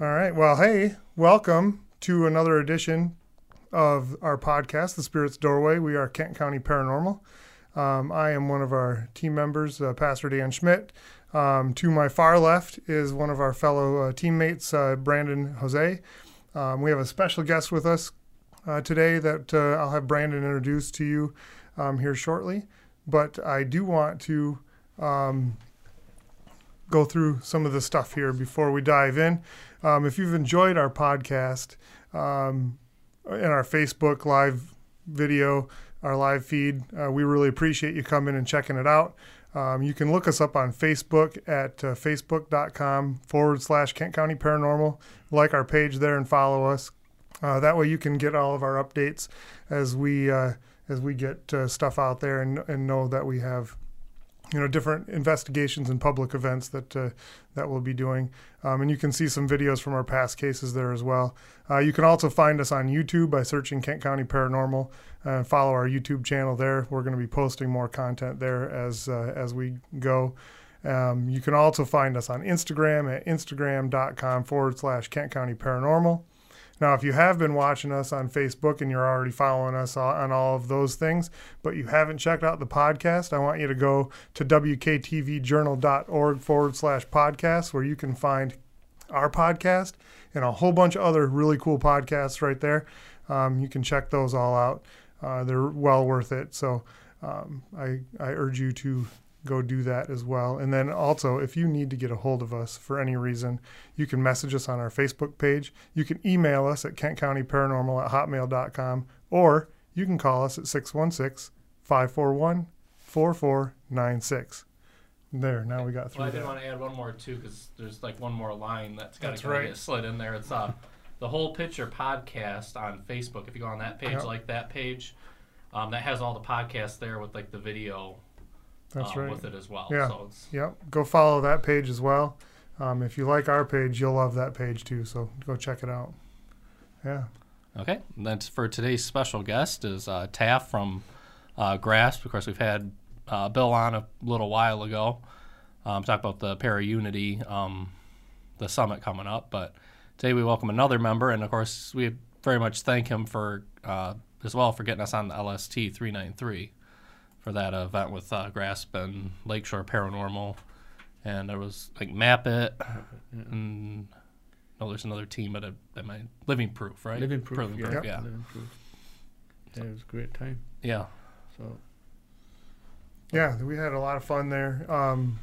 All right. Well, hey, welcome to another edition of our podcast, The Spirit's Doorway. We are Kent County Paranormal. Um, I am one of our team members, uh, Pastor Dan Schmidt. Um, to my far left is one of our fellow uh, teammates, uh, Brandon Jose. Um, we have a special guest with us uh, today that uh, I'll have Brandon introduce to you um, here shortly. But I do want to um, go through some of the stuff here before we dive in. Um, if you've enjoyed our podcast um, and our Facebook live video, our live feed, uh, we really appreciate you coming and checking it out. Um, you can look us up on Facebook at uh, facebook.com forward slash Kent County Paranormal. Like our page there and follow us. Uh, that way you can get all of our updates as we uh, as we get uh, stuff out there and, and know that we have you know different investigations and public events that uh, that we'll be doing. Um, and you can see some videos from our past cases there as well. Uh, you can also find us on youtube by searching kent county paranormal and follow our youtube channel there. We're going to be posting more content there as uh, as we go. Um, you can also find us on instagram at instagram.com forward slash kent county paranormal now, if you have been watching us on Facebook and you're already following us on all of those things, but you haven't checked out the podcast, I want you to go to wktvjournal.org forward slash podcast where you can find our podcast and a whole bunch of other really cool podcasts right there. Um, you can check those all out. Uh, they're well worth it. So um, I, I urge you to go do that as well. And then also, if you need to get a hold of us for any reason, you can message us on our Facebook page. You can email us at kentcountyparanormal at hotmail.com, or you can call us at 616 541 4496. There, now we got through Well, I did want to add one more too, because there's like one more line that's got to right. get slid in there. It's uh, the whole picture podcast on Facebook. If you go on that page, Yep. like that page, um, that has all the podcasts there with like the video That's um, right. with it as well. Yeah. So it's, Yep. Go follow that page as well. Um, if you like our page, you'll love that page too. So go check it out. Yeah. Okay, and that's for today's special guest is uh, Taff from uh, Grasp. Of course, we've had uh, Bill on a little while ago. Um, talk about the Para Unity, um, the summit coming up. But today we welcome another member, and of course we very much thank him for uh, as well for getting us on the LST 393 for that event with uh, Grasp and Lakeshore Paranormal, and there was like Map It, and no, there's another team at, a, at my Living Proof, right? Living proof, Living yeah. Proof, yeah. Living proof. Yeah, it was a great time. Yeah. So Yeah, we had a lot of fun there. Um,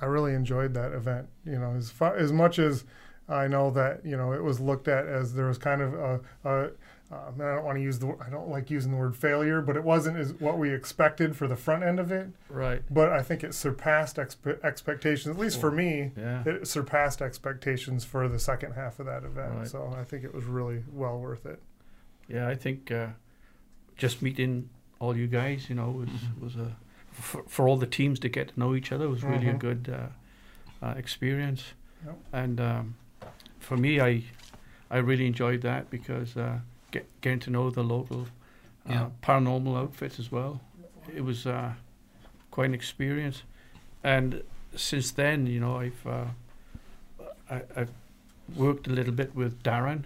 I really enjoyed that event. You know, as far, as much as I know that you know it was looked at as there was kind of a, a um, I don't want to use the I don't like using the word failure, but it wasn't as what we expected for the front end of it. right, But I think it surpassed expe- expectations. At least for me, yeah, it surpassed expectations for the second half of that event. Right. So I think it was really well worth it. yeah. I think uh, just meeting all you guys, you know, was Mm-hmm. was a for, for all the teams to get to know each other was really a Mhm. good uh, uh, experience. Yep. And um, for me, I I really enjoyed that because uh, get, getting to know the local uh, Yeah. paranormal outfits as well. It was uh, quite an experience, and since then, you know, I've uh, I, I've worked a little bit with Darren,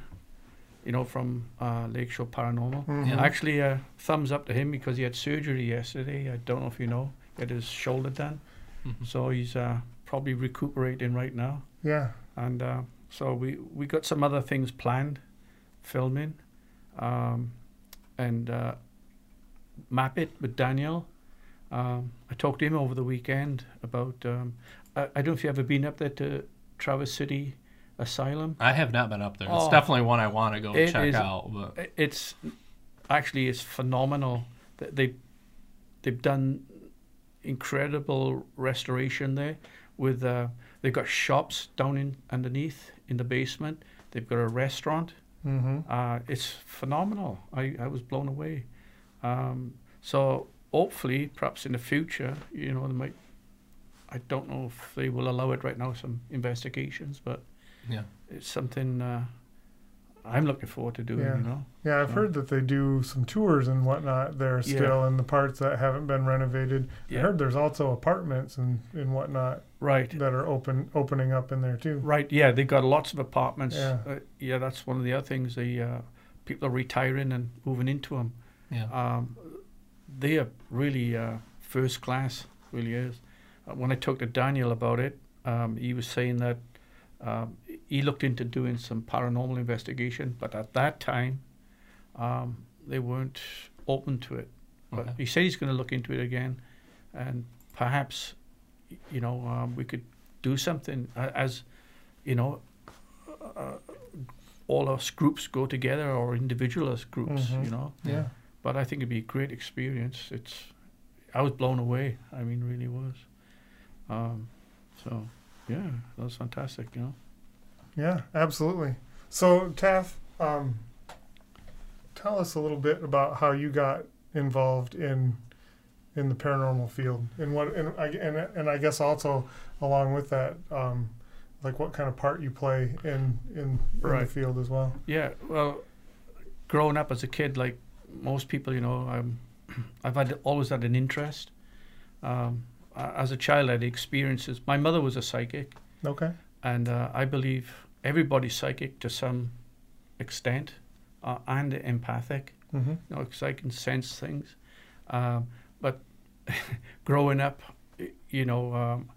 you know, from uh, Lakeshore Paranormal. Mhm. Actually, uh, thumbs up to him because he had surgery yesterday. I don't know if you know, he had his shoulder done, Mhm. so he's uh, probably recuperating right now. Yeah. And uh, so we we got some other things planned, filming, um, and uh, map it with Daniel. Um, I talked to him over the weekend about. Um, I, I don't know if you've ever been up there to Traverse City Asylum. I have not been up there. It's Oh. definitely one I want to go check is- out. But It's actually it's phenomenal. They they've done incredible restoration there. With uh, they've got shops down in underneath in the basement. They've got a restaurant. Mm-hmm. Uh, it's phenomenal. I, I was blown away. Um, so hopefully, perhaps in the future, you know, they might. I don't know if they will allow it right now. Some investigations, but yeah, it's something uh, I'm looking forward to doing. Yeah. You know, Yeah, I've Yeah. heard that they do some tours and whatnot there Yeah. still in the parts that haven't been renovated. Yeah. I heard there's also apartments and, and whatnot right. that are open opening up in there too. Right. Yeah, they've got lots of apartments. Yeah. Uh, yeah, that's one of the other things. The uh, people are retiring and moving into them. Yeah. Um, they are really uh, first class. Really is. Uh, when I talked to Daniel about it, um, he was saying that um, he looked into doing some paranormal investigation, but at that time, um, they weren't open to it. But Okay. he said he's going to look into it again, and perhaps, you know, um, we could do something as, you know, uh, all us groups go together or individual as groups, Mhm. you know. Yeah. But I think it'd be a great experience. It's, I was blown away. I mean, really was. Um, so, yeah, that was fantastic. You know. Yeah, absolutely. So Taff, um, tell us a little bit about how you got involved in in the paranormal field, and what, and I and, and I guess also along with that, um, like what kind of part you play in in, in the field as well. Yeah. Well, growing up as a kid, like most people, you know, um, I've had always had an interest. Um, as a child, I had experiences. My mother was a psychic, Okay. And uh, I believe everybody's psychic to some extent, uh, and empathic. Mm-hmm. you know, 'cause I can sense things. Um, but growing up, you know, um,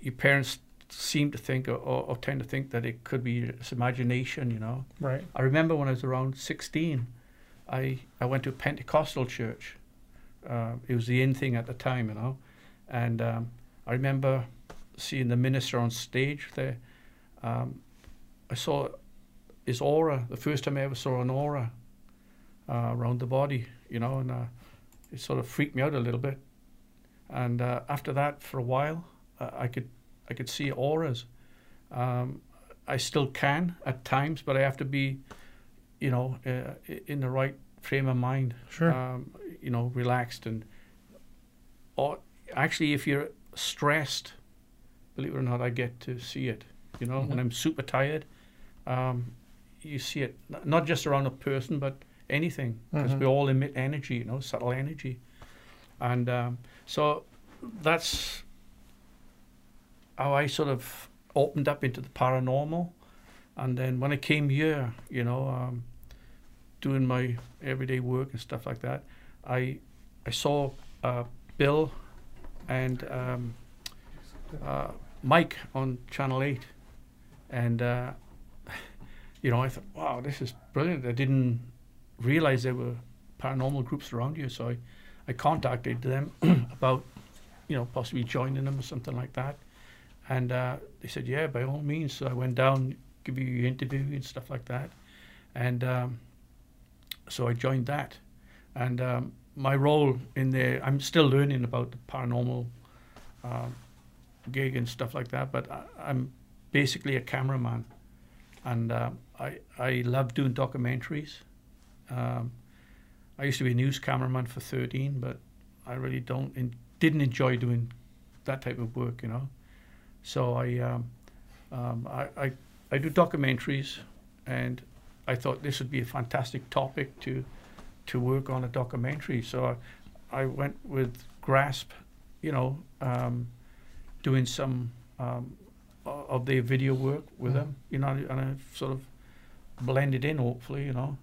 your parents seem to think or, or, or tend to think that it could be it's imagination, you know. Right. I remember when I was around 16, I, I went to a Pentecostal church. Uh, it was the in thing at the time, you know. And um, I remember seeing the minister on stage there. Um, I saw his aura, the first time I ever saw an aura uh, around the body, you know, and uh, it sort of freaked me out a little bit. And uh, after that, for a while, uh, I could I could see auras. Um, I still can at times, but I have to be, you know, uh, in the right frame of mind. Sure. Um, you know, relaxed and. Or actually, if you're stressed, believe it or not, I get to see it. You know, when Mhm. I'm super tired, um, you see it not just around a person, but anything, because Mhm. we all emit energy. You know, subtle energy, and um, so that's how I sort of opened up into the paranormal. And then when I came here, you know, um, doing my everyday work and stuff like that, I I saw uh, Bill and um, uh, Mike on Channel Eight, and uh, you know I thought, wow, this is brilliant. I didn't realize there were paranormal groups around here, so I, I contacted them about you know possibly joining them or something like that, and uh, they said, yeah, by all means. So I went down, give you an interview and stuff like that, and um, so I joined that, and um, my role in there, I'm still learning about the paranormal um, gig and stuff like that, but I, I'm basically a cameraman, and um, I I love doing documentaries. Um, I used to be a news cameraman for 13, but I really don't and didn't enjoy doing that type of work, you know. So I um, um, I, I I do documentaries, and I thought this would be a fantastic topic to to work on a documentary. So I, I went with Grasp, you know, um, doing some um, of their video work with Mhm. them, you know, and I've sort of blended in, hopefully, you know.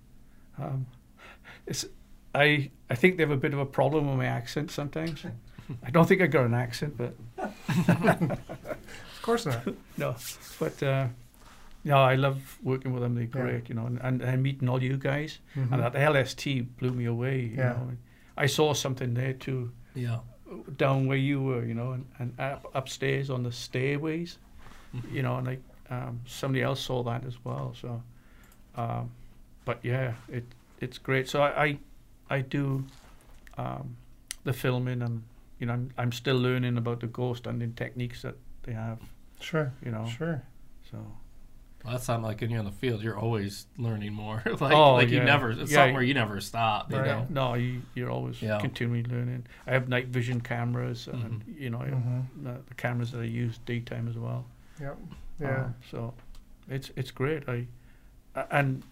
Um, it's I I think they have a bit of a problem with my accent sometimes. I don't think I got an accent, but Of course not. no, but uh, no, I love working with them. They're Yeah. great, you know, and, and, and meeting all you guys. Mhm. And that LST blew me away. You Yeah. know, I saw something there too, Yeah. Down where you were, you know, and, and up, upstairs on the stairways, Mhm. you know, and like um, somebody else saw that as well. So, um, but yeah, it it's great. So I I, I do um, the filming, and you know, I'm I'm still learning about the ghost hunting techniques that they have. Sure. You know, Sure. so. Well, that's something like when you're in the field, you're always learning more. like, Oh, like you never, it's Yeah, something where you never stop. You Right. know? No, you, you're always Yeah. continually learning. I have night vision cameras, and Mhm. you know, I have Mhm. the, the cameras that I use daytime as well. Yep. Yeah. Um, so, it's it's great. I a- and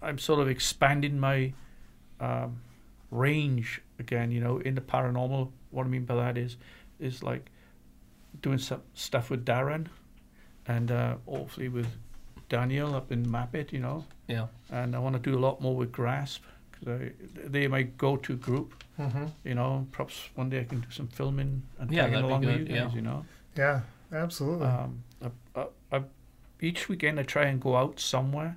I'm sort of expanding my um, range again. You know, in the paranormal. What I mean by that is is like doing some stuff with Darren, and uh, hopefully with Daniel up in Mapit. You know, Yeah. and I want to do a lot more with Grasp because they're my go-to group. Mm-hmm. You know, perhaps one day I can do some filming and Yeah, tagging along with you guys. yeah. You know. Yeah, absolutely. Um, I, I, I, each weekend I try and go out somewhere.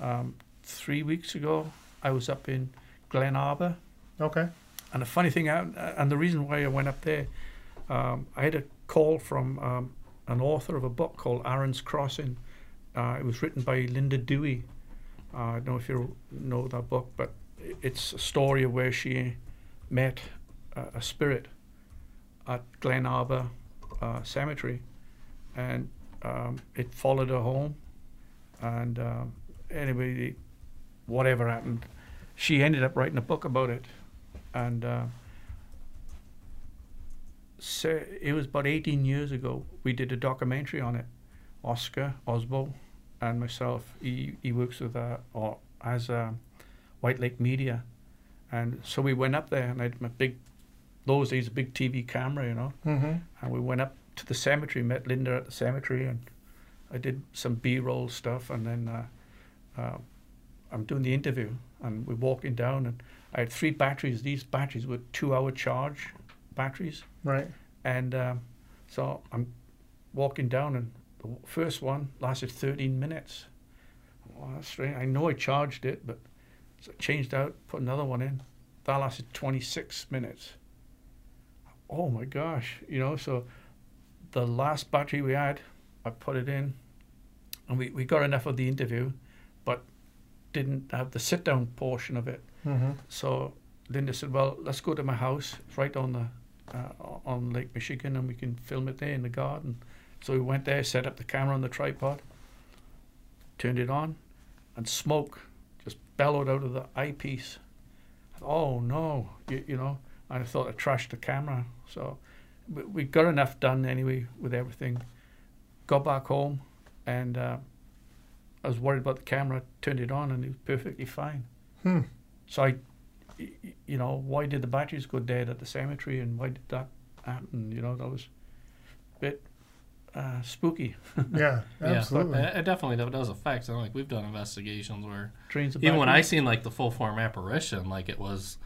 Um, three weeks ago, I was up in Glen Arbor, okay. and the funny thing, I, and the reason why I went up there, um, I had a call from um, an author of a book called Aaron's Crossing. Uh, it was written by Linda Dewey. Uh, I don't know if you know that book, but it's a story of where she met a, spirit at Glen Arbor uh, Cemetery, and um, it followed her home. And um, anyway, whatever happened, she ended up writing a book about it, and uh, so it was about 18 years ago. We did a documentary on it. Oscar Osbo and myself. He he works with uh, or as White Lake Media, and so we went up there and I had my big those days a big TV camera, you know, Mm-hmm. and we went up to the cemetery, met Linda at the cemetery, and I did some B-roll stuff, and then uh, uh, I'm doing the interview, and we're walking down, and I had three batteries. These batteries were two-hour charge batteries, Right. and um, so I'm walking down, and the first one lasted 13 minutes. Well, that's strange. I know I charged it, but so I changed out, put another one in. That lasted 26 minutes. Oh my gosh, you know, so the last battery we had, I put it in, and we, we got enough of the interview, but didn't have the sit down portion of it. Mm-hmm. So Linda said, "Well, let's go to my house. It's right on the uh, on Lake Michigan, and we can film it there in the garden." So we went there, set up the camera on the tripod, turned it on, and smoke just bellowed out of the eyepiece. Oh no, you, you know! And I thought I trashed the camera. So we, we got enough done anyway with everything. Got back home, and uh, I was worried about the camera. Turned it on, and it was perfectly fine. Hmm. So I, you know, why did the batteries go dead at the cemetery, and why did that happen? You know, that was a bit uh, spooky. Yeah, Yeah, absolutely. it, it definitely does affect. And like we've done investigations where Trains even when I seen like the full form apparition, like it was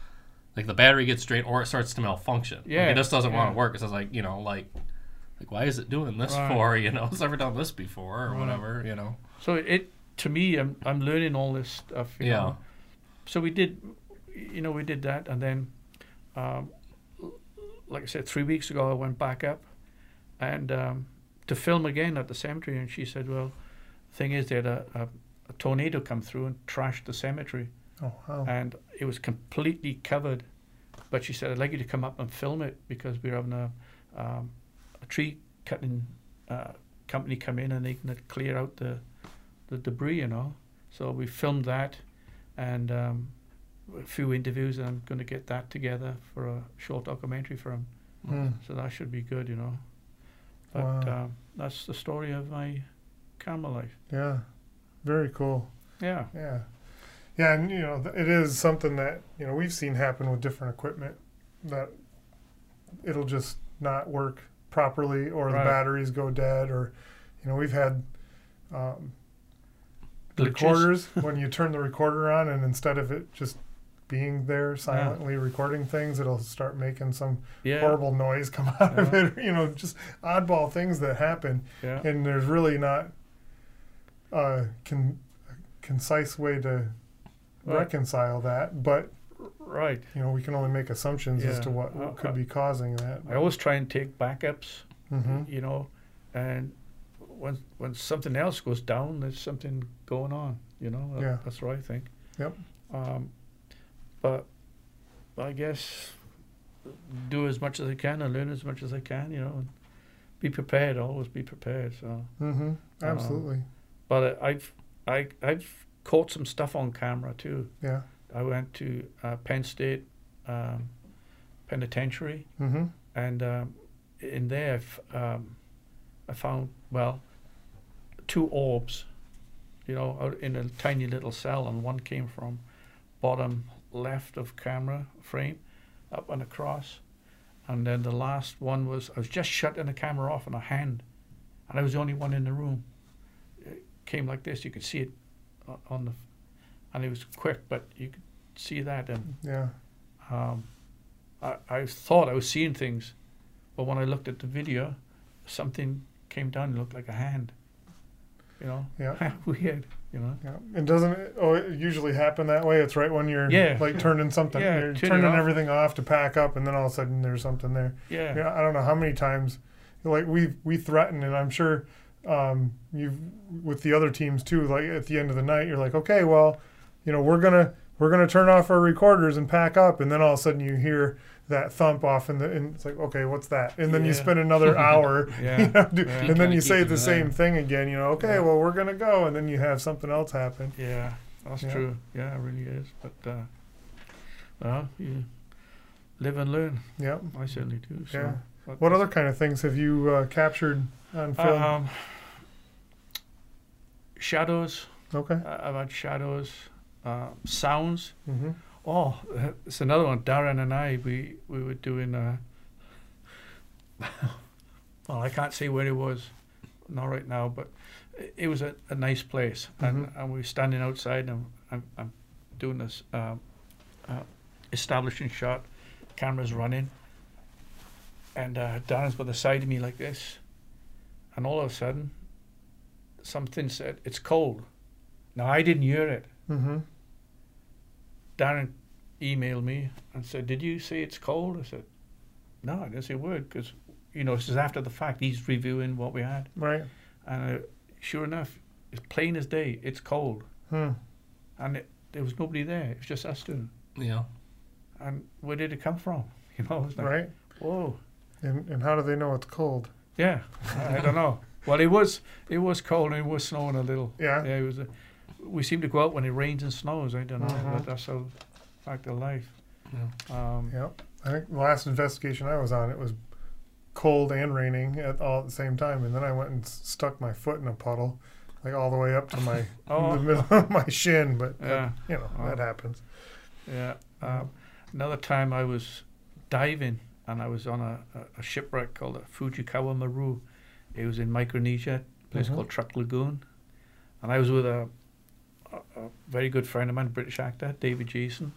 like the battery gets drained or it starts to malfunction. Like, Yeah, it just doesn't want to work. It's just like you know, like like why is it doing this Right. for? You know, it's never done this before or Right. whatever. You know. So it to me, I'm I'm learning all this stuff. You Yeah. Know? So we did, you know, we did that, and then, um, like I said, three weeks ago I went back up, and um, to film again at the cemetery, and she said, "Well, the thing is, they had a, a, a tornado come through and trashed the cemetery, oh, wow. and it was completely covered." But she said, "I'd like you to come up and film it because we're having a um, a tree cutting uh, company come in and they can clear out the the debris, you know." So we filmed that, and um, a few interviews, and I'm going to get that together for a short documentary for him. Hmm. So that should be good, you know. But Wow. um, that's the story of my camera life. Yeah. Very cool. Yeah. Yeah. Yeah, and you know, it is something that, you know, we've seen happen with different equipment that it'll just not work properly or the batteries go dead or you know, we've had um, recorders when you turn the recorder on and instead of it just being there silently recording things, it'll start making some Yeah. horrible noise come out of Yeah. it. You know, just oddball things that happen Yeah. and there's really not a con- concise way to reconcile that. But Right. you know, we can only make assumptions as to what, what could uh, be causing that. I always try and take backups. hmm you know, and when when something else goes down, there's something going on, you know. That- Yeah. That's what I think. Yep. Um, but I guess do as much as I can and learn as much as I can, you know, and be prepared. Always be prepared. So, hmm Absolutely. but I've I I've caught some stuff on camera too. yeah. I went to uh, Penn State um, Penitentiary hmm and um, in there um, I found well two orbs you know, in a tiny little cell, and one came from bottom left of camera frame up and across. And then the last one was I was just shutting the camera off in a hand, and I was the only one in the room. It came like this. You could see it on the, and it was quick, but you could see that. And Yeah. um, I, I thought I was seeing things, but when I looked at the video, something came down and looked like a hand. You know, Yeah. weird. You know, Yeah. And doesn't it, oh, it usually happen that way? It's right when you're Yeah. like turning something, Yeah, you're turning off. everything off to pack up, and then all of a sudden there's something there. yeah, Yeah, I don't know how many times, like we we threaten, and I'm sure um, you've with the other teams too. Like at the end of the night, you're like, okay, well, you know, we're gonna we're gonna turn off our recorders and pack up, and then all of a sudden you hear that thump off, and, the, and it's like, okay, what's that? And then you spend another hour, Yeah. you know, do, Yeah. and then you say the same there. thing again. You know, okay, Yeah. well, we're gonna go, and then you have something else happen. yeah, that's Yeah. true. Yeah, it really is. But uh, well, you live and learn. Yeah. I certainly do. So, Yeah. but What other kind of things have you uh, captured on film? Um, shadows. okay. Uh, I've shadows. Uh, sounds. hmm Oh, it's another one. Darren and I, we we were doing. a, well, I can't say where it was, not right now, but it, it was a, a nice place, and, and we were standing outside, and I'm, I'm doing this um, uh, establishing shot, cameras running, and uh, Darren's by the side of me like this, and all of a sudden, something said, "It's cold." Now I didn't hear it. hmm Darren emailed me and said, "Did you say it's cold?" I said, "No, I didn't say a word because you know this is after the fact. He's reviewing what we had, Right. and uh, sure enough, it's plain as day. It's cold, Hmm. and it, there was nobody there. It was just us two. Yeah. And where did it come from? You know, it's like, Right. whoa, And, and how do they know it's cold? yeah. I, I don't know. Well, it was it was cold and it was snowing a little. Yeah. Yeah, it was. A, we seem to go out when it rains and snows. I don't know, Mhm. but that's a fact of life. Yeah. Um, Yeah. I think the last investigation I was on, it was cold and raining at all at the same time, and then I went and s- stuck my foot in a puddle, like all the way up to my Oh. the middle of my shin. But that- you know Oh. that happens. Yeah. Um, another time I was diving and I was on a, a, a shipwreck called the Fujikawa Maru. It was in Micronesia, a place Mhm. called Truk Lagoon. And I was with a, a, very good friend of mine, British actor, David Jason.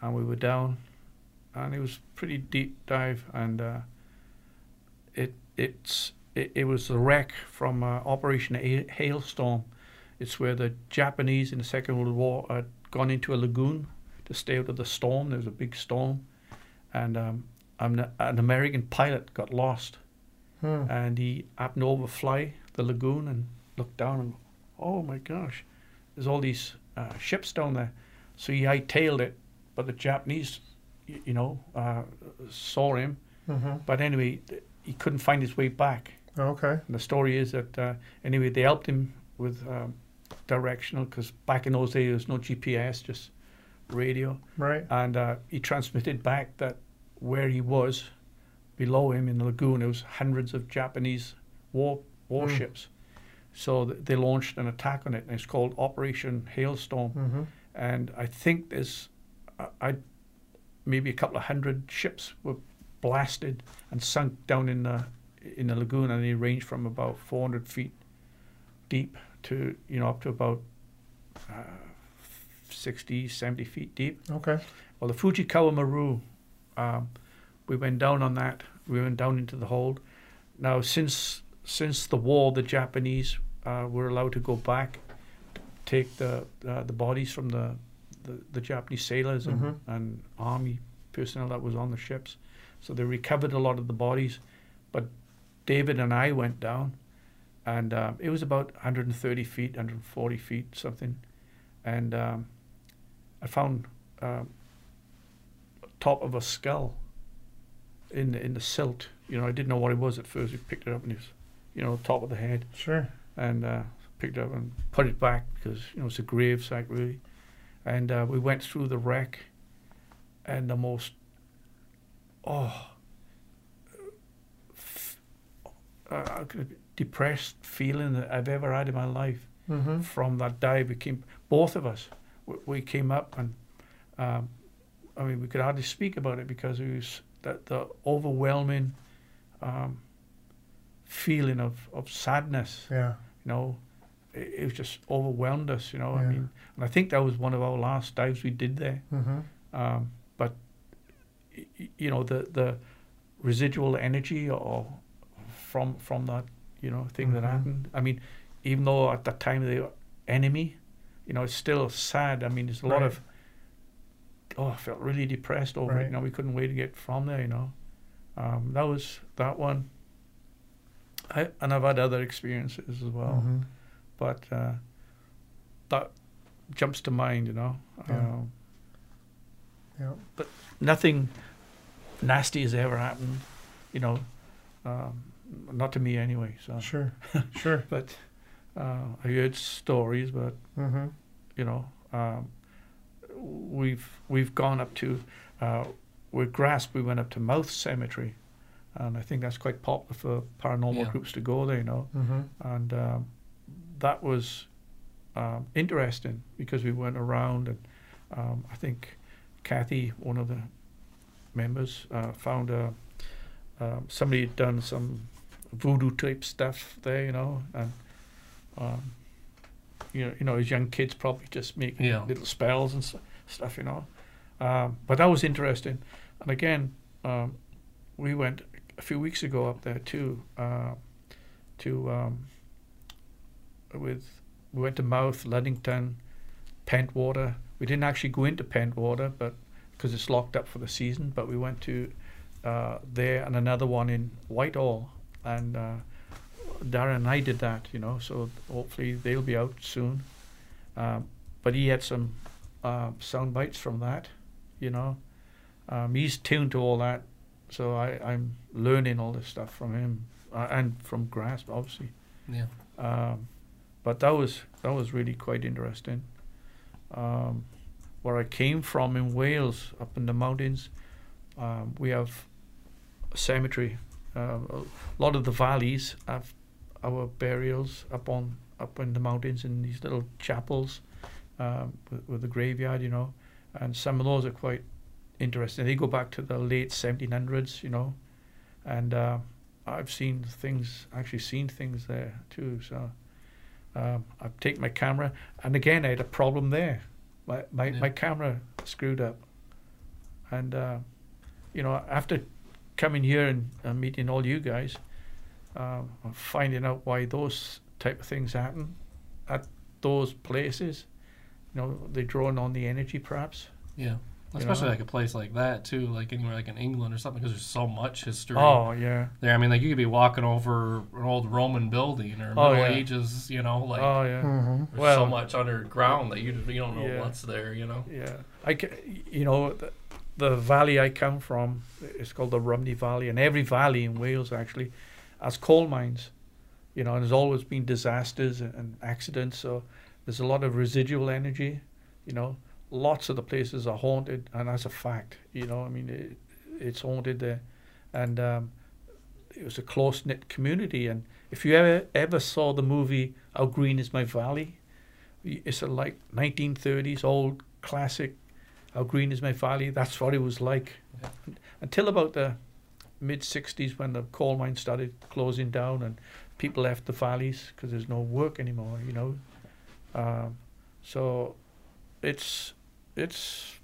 And we were down and it was pretty deep dive and uh, it it's it, it was the wreck from uh, Operation A- Hailstorm. It's where the Japanese in the Second World War had gone into a lagoon to stay out of the storm. There was a big storm, and um, an, an American pilot got lost, Hmm. and he happened to overfly the lagoon and looked down and, oh my gosh, there's all these uh, ships down there. So he hightailed it, but the Japanese, y- you know, uh, saw him. hmm But anyway, th- he couldn't find his way back. Okay. And the story is that uh, anyway, they helped him with um, directional because back in those days there was no GPS, just radio, Right. and uh, he transmitted back that where he was below him in the lagoon, there was hundreds of Japanese war warships. So th- they launched an attack on it, and it's called Operation Hailstorm. hmm And I think there's, I, I maybe a couple of hundred ships were blasted and sunk down in the in the lagoon, and they range from about 400 feet deep to you know up to about uh, 60, 70 feet deep. Okay. Well, the Fujikawa Maru, um, we went down on that. We went down into the hold. Now, since since the war, the Japanese uh, were allowed to go back, take the uh, the bodies from the, the, the Japanese sailors and, Mhm. and army personnel that was on the ships. So they recovered a lot of the bodies. But David and I went down, and um, it was about 130 feet, 140 feet, something. And um, I found um, top of a skull in the, in the silt. You know, I didn't know what it was at first. We picked it up and it was, you know, top of the head, Sure. And uh, picked it up and put it back because you know it's a grave site really. And uh, we went through the wreck, and the most, oh, f- uh, depressed feeling that I've ever had in my life. Mm-hmm. from that day. We came, both of us, we, we came up and, um, I mean, we could hardly speak about it because it was that the overwhelming um, feeling of, of sadness. Yeah. You know, it, it was just overwhelmed us. You know, I mean, and I think that was one of our last dives we did there. Mm-hmm. Um, but you know, the the residual energy or from from that you know thing that Mhm. happened. I mean, even though at that time they were enemy, you know, it's still sad. I mean, there's a lot Right. of oh, I felt really depressed over Right. it. You know, we couldn't wait to get from there. You know, um, that was that one. I, and I've had other experiences as well, Mm-hmm. but uh, that jumps to mind. You know. Yeah. Um, Yeah. nothing nasty has ever happened, you know, um, not to me anyway. So, Sure. Sure. but uh, I heard stories, but Mm-hmm. you know, um, we've we've gone up to uh, with Grasp. We went up to Mouth Cemetery, and I think that's quite popular for paranormal Yeah. groups to go there. You know, Mm-hmm. and um, that was um, interesting because we went around and um, I think Kathy, one of the members, uh, found a, um, somebody had done some voodoo type stuff there, you know, and um, you know, you know, as young kids probably just make Yeah. little spells and s- stuff, you know. Um, but that was interesting, and again, um, we went a few weeks ago up there too. Uh, to um, with we went to Mouth, Ludington, Pentwater. We didn't actually go into Pentwater, but because it's locked up for the season. But we went to uh, there and another one in Whitehall, and uh, Darren and I did that. You know, so hopefully they'll be out soon. Um, but he had some uh, sound bites from that. You know, um, he's tuned to all that, so I, I'm learning all this stuff from him uh, and from Grasp, obviously. Yeah. Um, but that was that was really quite interesting. Um, where I came from in Wales, up in the mountains, um, we have a cemetery. Uh, a lot of the valleys have our burials up on up in the mountains in these little chapels um, with, with the graveyard, you know, and some of those are quite interesting. They go back to the late 1700s, you know, and uh, I've seen things, actually seen things there too. So um, I've taken my camera, and again I had a problem there. My my, Yeah. my camera screwed up, and uh, you know after coming here and uh, meeting all you guys, um, finding out why those type of things happen at those places. You know, they're drawing on the energy, perhaps. Yeah. You Especially know? like a place like that too, like anywhere like in England or something, because there's so much history Oh yeah, there. I mean, like you could be walking over an old Roman building or Oh, Middle yeah. Ages, you know, like oh yeah. Mm-hmm. there's well- so much underground that you just, you don't know Yeah. what's there, you know. Yeah, I ca- you know the, the valley I come from is called the Rhymney Valley, and every valley in Wales actually has coal mines. You know, and there's always been disasters and, and accidents, so there's a lot of residual energy. You know, lots of the places are haunted, and that's a fact. You know, I mean, it, it's haunted there, and um, it was a close knit community. And if you ever ever saw the movie How Green Is My Valley, it's a like 1930s old classic how green is my valley that's what it was like Yeah. until about the mid 60s when the coal mines started closing down and people left the valleys because there's no work anymore you know um, so it's it's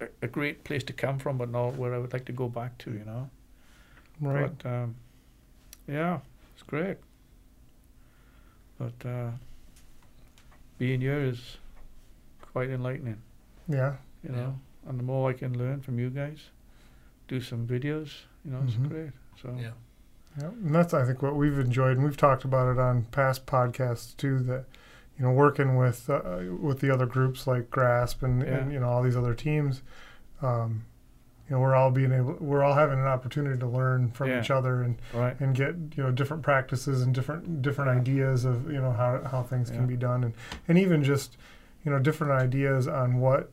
a, a great place to come from but not where I would like to go back to you know Right. but um, yeah it's great but uh, being here is quite enlightening yeah. you know. And the more I can learn from you guys, do some videos, you know, Mhm. it's great. So Yeah. Yeah, and that's I think what we've enjoyed, and we've talked about it on past podcasts too. That you know, working with uh, with the other groups like Grasp and, and you know all these other teams, um, you know, we're all being able, we're all having an opportunity to learn from Yeah. each other and right, and get you know different practices and different different Yeah. ideas of you know how how things Yeah. can be done and and even just you know different ideas on what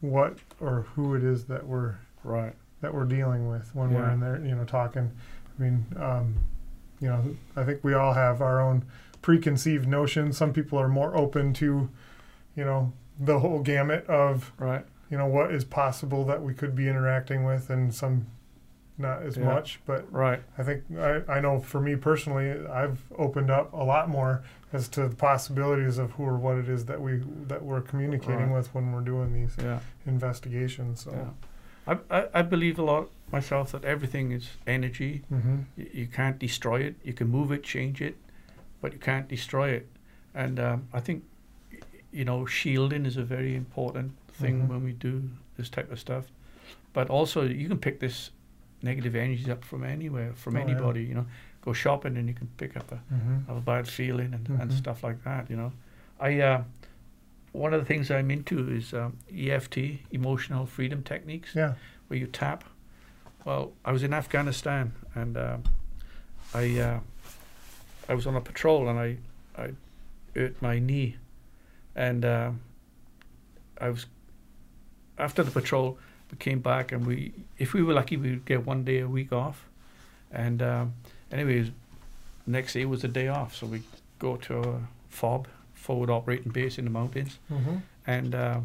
what or who it is that we're right, that we're dealing with when we're in there, you know, talking. I mean, um, you know, I think we all have our own preconceived notions. Some people are more open to, you know, the whole gamut of Right. you know what is possible that we could be interacting with, and some not as Yeah. much. But Right. I think I, I know for me personally, I've opened up a lot more as to the possibilities of who or what it is that we that we're communicating Right. with when we're doing these Yeah. investigations. So. Yeah. I, I, I believe a lot myself that everything is energy. Mm-hmm. You can't destroy it. You can move it, change it, but you can't destroy it. And um, I think, you know, shielding is a very important thing Mhm. when we do this type of stuff. But also, you can pick this negative energy up from anywhere, from Oh, yeah. anybody. You know, go shopping and you can pick up a, Mm-hmm. a bad feeling and, and Mhm. stuff like that. You know, I uh, one of the things I'm into is um, EFT, emotional freedom techniques Yeah. where you tap. Well, I was in Afghanistan and um, I uh, I was on a patrol and I I hurt my knee, and um I was after the patrol we came back and we if we were lucky we would get one day a week off, and um, anyways, next day was a day off so we go to a FOB forward operating base in the mountains Mm-hmm. and uh,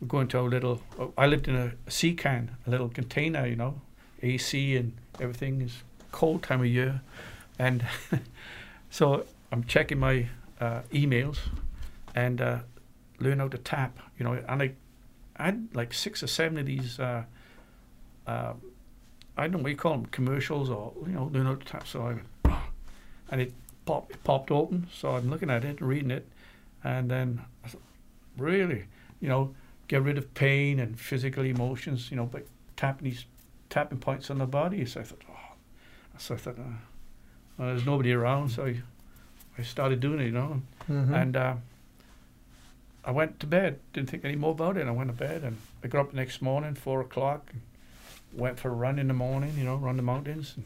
we go into our little. I lived in a, a sea can, a little container, you know, AC and everything is cold time of year, and so I'm checking my uh, emails and uh, learn how to tap, you know, and I, I had like six or seven of these. Uh, uh, I don't know what you call them, commercials or you know, learn how to tap. So I, and it popped, it popped open. So I'm looking at it, reading it, and then I thought, really, you know, get rid of pain and physical emotions, you know, by tapping these tapping points on the body. So I thought, oh, so I thought, uh, well, there's nobody around, so I, I started doing it, you know, Mm-hmm. and uh, I went to bed. Didn't think any more about it. I went to bed, and I got up the next morning, four o'clock, and went for a run in the morning, you know, run the mountains, and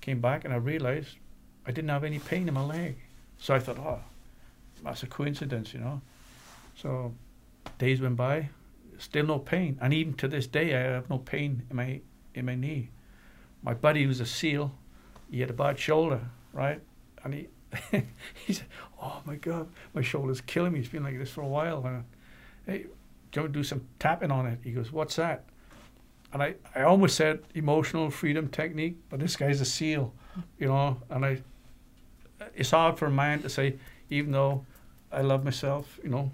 came back, and I realized I didn't have any pain in my leg. So I thought, oh, that's a coincidence, you know. So days went by, still no pain, and even to this day, I have no pain in my in my knee. My buddy was a SEAL. He had a bad shoulder, right? And he he said, "Oh my God, my shoulder's killing me. It's been like this for a while." And I, hey, to do some tapping on it? He goes, "What's that?" And I, I almost said emotional freedom technique, but this guy's a SEAL, you know. And I, it's hard for a man to say, even though I love myself, you know.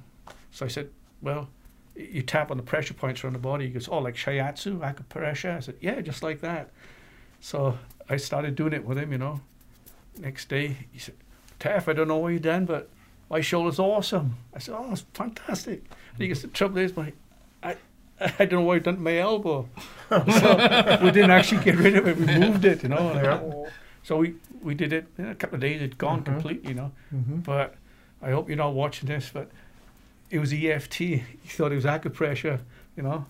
So I said, well, you tap on the pressure points around the body. He goes, oh, like shiatsu, acupressure. I said, yeah, just like that. So I started doing it with him, you know. Next day, he said, Taff, I don't know what you done, but my shoulder's awesome. I said, oh, it's fantastic. And he goes, the trouble is, my, I, I don't know what you've done to my elbow. so we didn't actually get rid of it. We moved it, you know. and I Yeah. "Oh." So we, we did it in a couple of days. It'd gone Mhm. completely, you know. Mm-hmm. But I hope you're not watching this, but it was EFT. He thought it was acupressure, you know,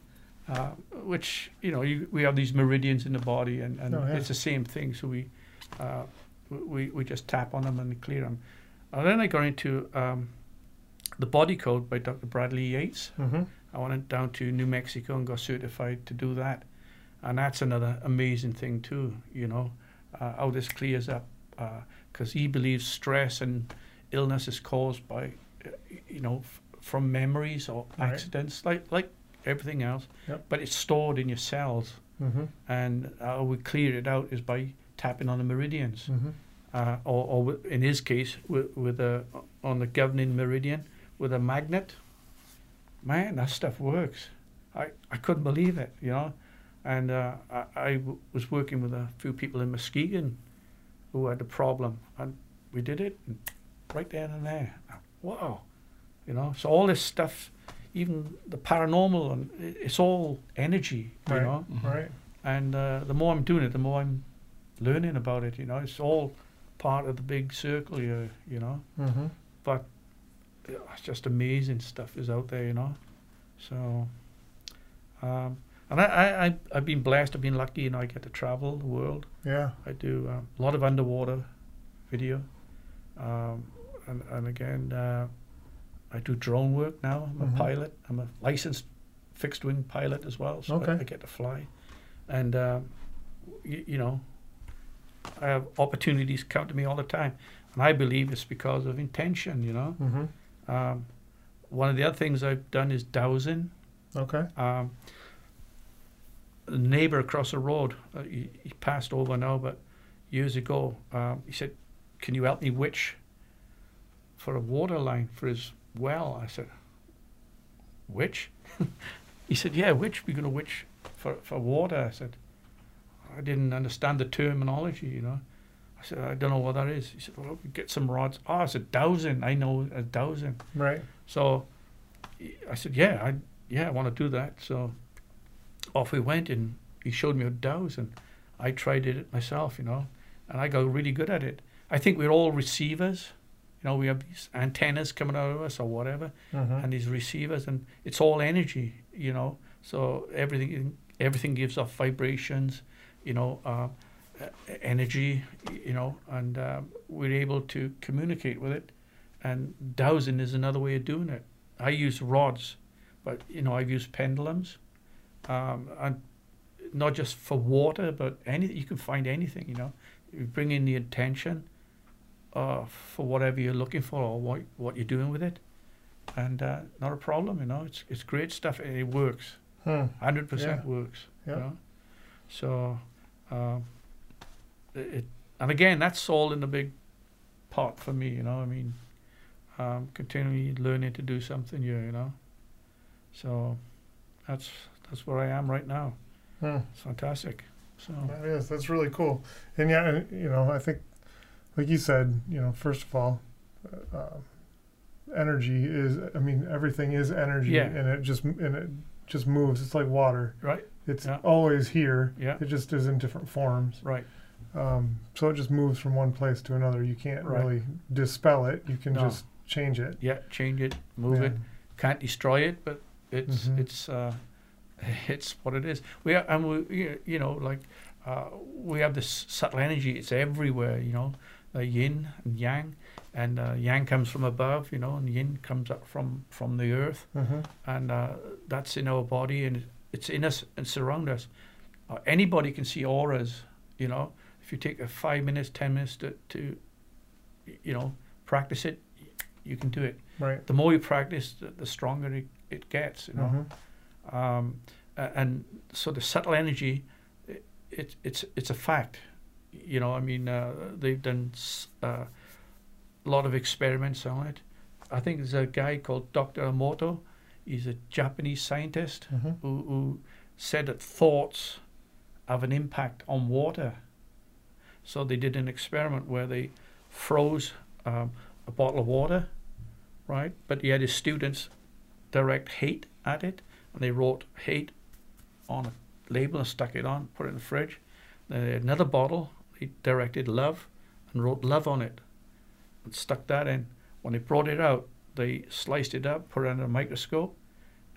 uh, which, you know, you, we have these meridians in the body and, and Oh, yeah. it's the same thing. So we, uh, we, we just tap on them and clear them. And then I got into um, The Body Code by Dr. Bradley Yates. Mm-hmm. I went down to New Mexico and got certified to do that. And that's another amazing thing, too, you know, uh, how this clears up. Because he believes stress and illness is caused by, uh, you know, f- from memories or Right. accidents, like, like everything else. Yep. But it's stored in your cells. Mm-hmm. And how we clear it out is by tapping on the meridians Mm-hmm. uh, or, or in his case, with, with a on the governing meridian with a magnet. Man, that stuff works. I, I couldn't believe it, you know. And uh, I, I w- was working with a few people in Muskegon who had a problem, and we did it and right there and there. Wow, you know. So all this stuff, even the paranormal, and it's all energy, you Right. know. Mhm. Right. And uh, the more I'm doing it, the more I'm learning about it. You know, it's all part of the big circle here. You know, Mm-hmm. but it's just amazing stuff is out there. You know, so um, and I, I I I've been blessed. I've been lucky. You know, I get to travel the world. Yeah. I do um, a lot of underwater video, um, and and again, uh, I do drone work now. I'm a pilot. I'm a licensed fixed wing pilot as well, so Okay. I, I get to fly, and um, you, you know, I have opportunities come to me all the time. and I believe it's because of intention. You know, Mm-hmm. um, one of the other things I've done is dowsing. Okay. Um, a neighbor across the road, uh, he, he passed over now, but years ago, um, he said, "Can you help me witch for a water line for his well?" I said, which? he said, "Yeah, which? We're going to witch for for water." I said, "I didn't understand the terminology, you know." I said, "I don't know what that is." He said, "Well, we get some rods." Oh, I said, "Dowsing. I know a dowsing." Right. So I said, yeah, I yeah, I want to do that. So off we went, and he showed me a dowse, and I tried it myself, you know, and I got really good at it. I think we're all receivers. You know, we have these antennas coming out of us or whatever, Mm-hmm. and these receivers, and it's all energy, you know. So everything everything gives off vibrations, you know, uh, energy, you know, and uh, we're able to communicate with it. And dowsing is another way of doing it. I use rods, but you know I've used pendulums, um, and not just for water, but any you can find anything. You know, you bring in the intention uh, for whatever you're looking for or what what you're doing with it, and uh, not a problem. You know, it's it's great stuff. and It works. Hmm. Hundred percent Yeah. works. Yeah. You know? So, um, it, and again that's all in the big pot for me. You know, I mean, um, continually learning to do something new. You know, so that's that's where I am right now. Hmm. It's fantastic. So That is. That's really cool. And yeah, and, you know, I think, like you said, you know, first of all, uh, energy is. I mean, everything is energy, Yeah. and it just and it just moves. It's like water. right, It's Yeah. always here. yeah, It just is in different forms. right, Um, so it just moves from one place to another. You can't Right. really dispel it. You can No. just change it. yeah. Change it, move Yeah. it. Can't destroy it, but it's Mhm. it's uh, it's what it is. We are, and we you- you know like uh, we have this subtle energy. It's everywhere. You know, the yin and yang, and uh, yang comes from above. You know, and yin comes up from from the earth, Mm-hmm. and uh, that's in our body, and it's in us and surround us. Uh, anybody can see auras. You know, if you take a five minutes, ten minutes to, to you know practice it, you can do it Right. the more you practice, the, the stronger it, it gets. You know, Mhm. um, and so the subtle energy, it, it, it's it's a fact. You know, I mean, uh, they've done uh, a lot of experiments on it. I think there's a guy called Dr. Emoto. He's a Japanese scientist Mhm. who, who said that thoughts have an impact on water. So they did an experiment where they froze um, a bottle of water, right? But he had his students direct hate at it, and they wrote hate on a label and stuck it on, put it in the fridge. Then they had another bottle, he directed love and wrote love on it and stuck that in. When they brought it out, they sliced it up, put it under a microscope,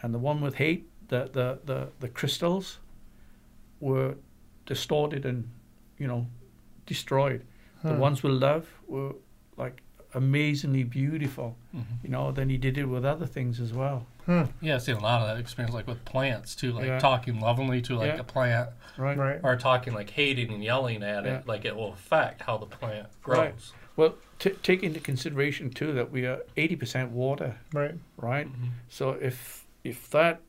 and the one with hate, the, the, the, the crystals were distorted and, you know, destroyed. The Hmm. ones with love were like amazingly beautiful. Mhm. You know, then he did it with other things as well. Hmm. Yeah, I've seen a lot of that experience, like with plants too, like Yeah. talking lovingly to like Yeah. a plant, Right. Right. or talking like hating and yelling at Yeah. it, like it will affect how the plant grows. Right. Well, t- take into consideration too that we are eighty percent water, Right. right? Mhm. So if if that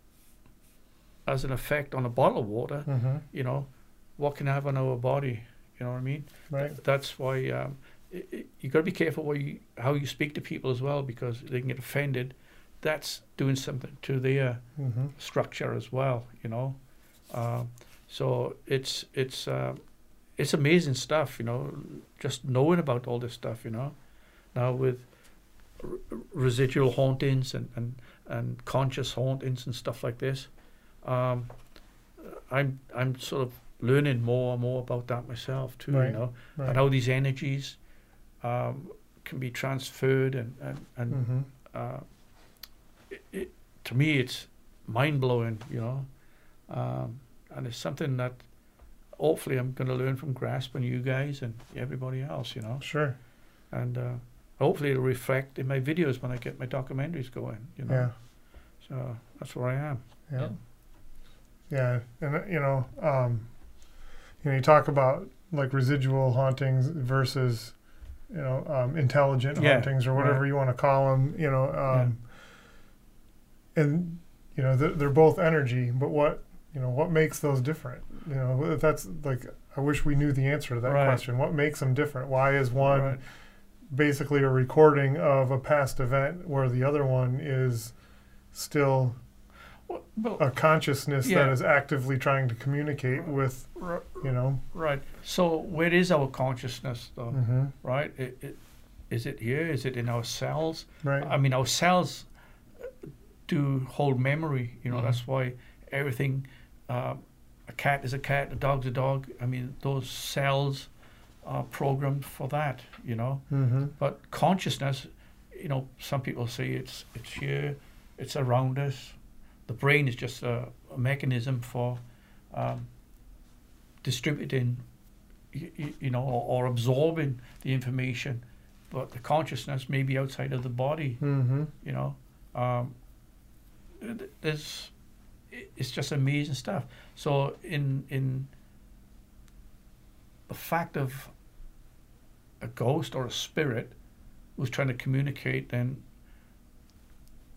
has an effect on a bottle of water, Mm-hmm. you know, what can it have on our body? You know what I mean? Right. That's why um, i i you got to be careful what you, how you speak to people as well because they can get offended. That's doing something to their Mm-hmm. structure as well, you know. Um, so it's it's uh, it's amazing stuff, you know. Just knowing about all this stuff, you know. Now with r- residual hauntings and, and, and conscious hauntings and stuff like this, um, I'm I'm sort of learning more and more about that myself too, Right, you know, Right. and how these energies um, can be transferred and and, and Mm-hmm. uh, to me, it's mind blowing, you know, um, and it's something that hopefully I'm going to learn from Grasp and you guys and everybody else, you know, Sure. and uh, hopefully it'll reflect in my videos when I get my documentaries going, you know. Yeah. So that's where I am. Yeah. Yeah, and uh, you know, um, you know, you talk about like residual hauntings versus you know, um, intelligent Yeah, hauntings or whatever you want to call them, you know, um, and you know they're, both energy, but what you know what makes those different? You know, that's like I wish we knew the answer to that Right. question. What makes them different? Why is one Right. basically a recording of a past event where the other one is still Well, a consciousness Yeah. that is actively trying to communicate with, you know. right. So where is our consciousness, though? hmm Right? It, it, is it here? Is it in our cells? Right. I mean, our cells do hold memory. You know, Mhm. that's why everything. Uh, a cat is a cat. A dog's a dog. I mean, those cells are programmed for that. You know, hmm but consciousness. You know, some people say it's it's here, it's around us. The brain is just a, a mechanism for um, distributing, you, you know, or, or absorbing the information. But the consciousness may be outside of the body hmm you know um, there's it's just amazing stuff so in in the fact of a ghost or a spirit who's trying to communicate then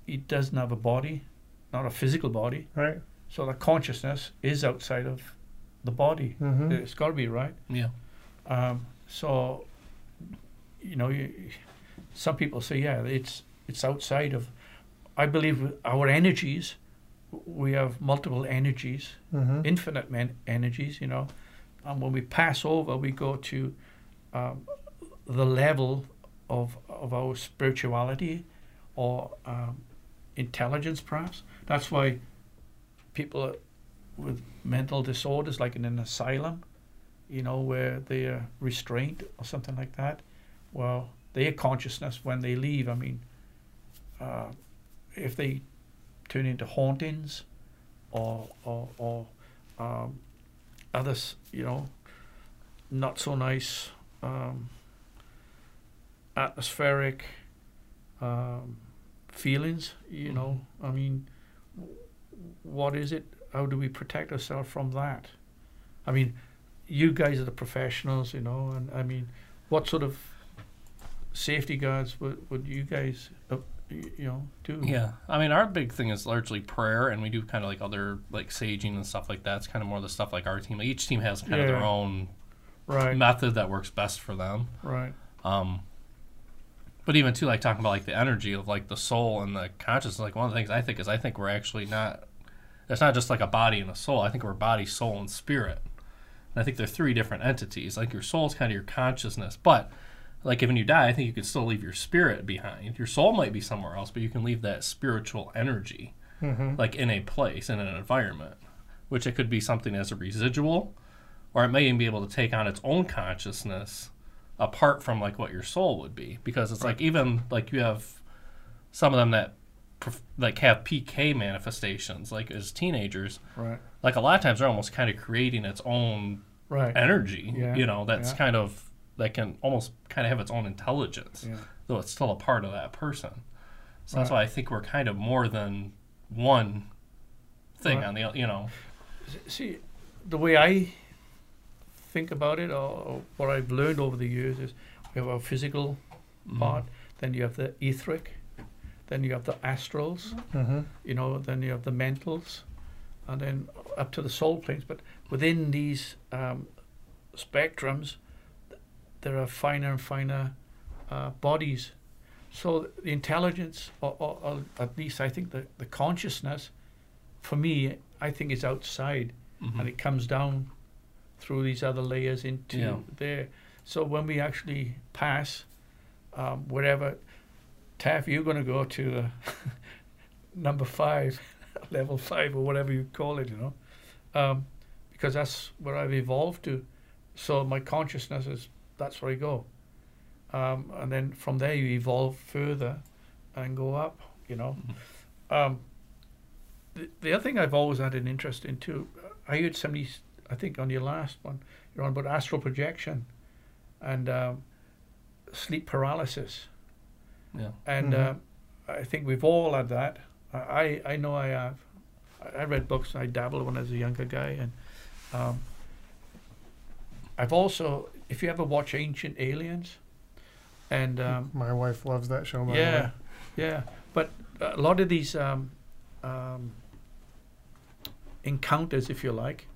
he doesn't have a body not a physical body Right. so the consciousness is outside of the body hmm it's got to be right Yeah. um, so, you know, you, some people say, yeah, it's it's outside of. I believe our energies, we have multiple energies, hmm infinite men- energies, you know, and when we pass over, we go to um, the level of of our spirituality or um, intelligence, perhaps. That's why people with mental disorders, like in an asylum, you know, where they are restrained or something like that. Well, their consciousness when they leave, I mean, uh, if they turn into hauntings or or, or um, others, you know, not so nice um, atmospheric um, feelings, you know, I mean, what is it? How do we protect ourselves from that? I mean, you guys are the professionals, you know, and I mean, what sort of safety guards would, would you guys, uh, you know, do? Yeah, I mean, our big thing is largely prayer, and we do kind of like other like saging and stuff like that. It's kind of more the stuff like our team. Like each team has kind of their own Right, method that works best for them. right, Um, but even too, like talking about like the energy of like the soul and the consciousness. Like one of the things I think is I think we're actually not. It's not just like a body and a soul. I think we're body, soul, and spirit. And I think they're three different entities. Like your soul is kind of your consciousness, but like if when you die, I think you can still leave your spirit behind. Your soul might be somewhere else, but you can leave that spiritual energy hmm like in a place in an environment, which it could be something as a residual, or it may even be able to take on its own consciousness apart from like what your soul would be, because it's like even like you have some of them that like have PK manifestations, like as teenagers, right, like a lot of times they're almost kind of creating its own right. energy, Yeah, you know, that's yeah. kind of that can almost kind of have its own intelligence Yeah. though it's still a part of that person. So that's why I think we're kind of more than one thing Right. on the you know. See, the way I think about it, or, or what I've learned over the years, is we have our physical Mhm. part, then you have the etheric, then you have the astrals, hmm you know, then you have the mentals, and then up to the soul planes. But within these um, spectrums, there are finer and finer uh, bodies. So the intelligence, or, or, or at least I think the, the consciousness, for me, I think is outside, Mhm. and it comes down through these other layers into Yeah. there. So when we actually pass, um, wherever, Taff, you're going to go to the number five, level five, or whatever you call it, you know, um, because that's where I've evolved to. So my consciousness is that's where you go, um, and then from there you evolve further, and go up, you know. Um, the, the other thing I've always had an interest in too, I heard somebody, I think on your last one, you're on about astral projection, and um, sleep paralysis Yeah. and Mhm. uh, I think we've all had that. I I I know I have. I I read books. I dabbled when I was a younger guy, and um, I've also, if you ever watch Ancient Aliens, and um, My wife loves that show. Yeah, yeah. But a lot of these um, um, encounters, if you like,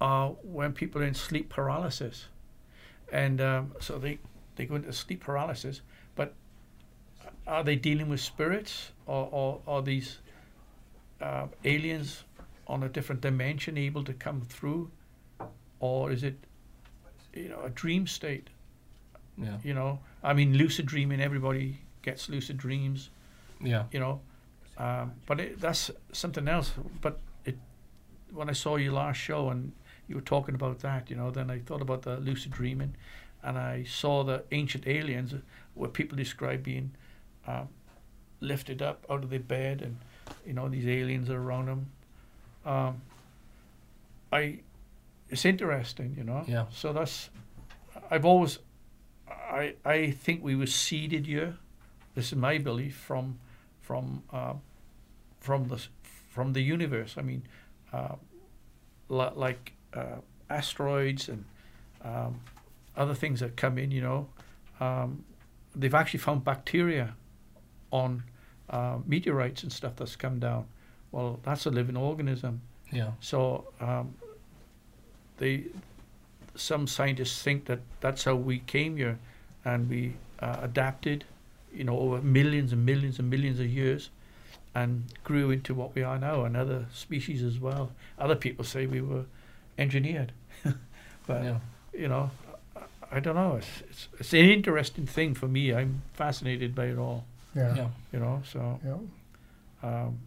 are when people are in sleep paralysis, and um, so they they go into sleep paralysis. But are they dealing with spirits, or or are these uh, aliens on a different dimension able to come through, or is it, you know, a dream state? Yeah. You know, I mean, lucid dreaming. Everybody gets lucid dreams Yeah. you know. Um, but it, that's something else. But it, when I saw you last show and you were talking about that, you know, then I thought about the lucid dreaming, and I saw the ancient aliens, where people describe being um, lifted up out of their bed, and you know these aliens are around them. Um, I, it's interesting, you know. Yeah. So that's, I've always, I I think we were seeded here. This is my belief from from uh, from the from the universe. I mean, uh, li- like uh, asteroids and um, other things that come in. You know, um, they've actually found bacteria on uh, meteorites and stuff that's come down. Well, that's a living organism. Yeah. So um, they, some scientists think that that's how we came here, and we uh, adapted, you know, over millions and millions and millions of years, and grew into what we are now, and other species as well. Other people say we were engineered, but Yeah. you know, I, I don't know. It's, it's it's an interesting thing for me. I'm fascinated by it all. Yeah. Yeah. You know, so. Yeah. Um,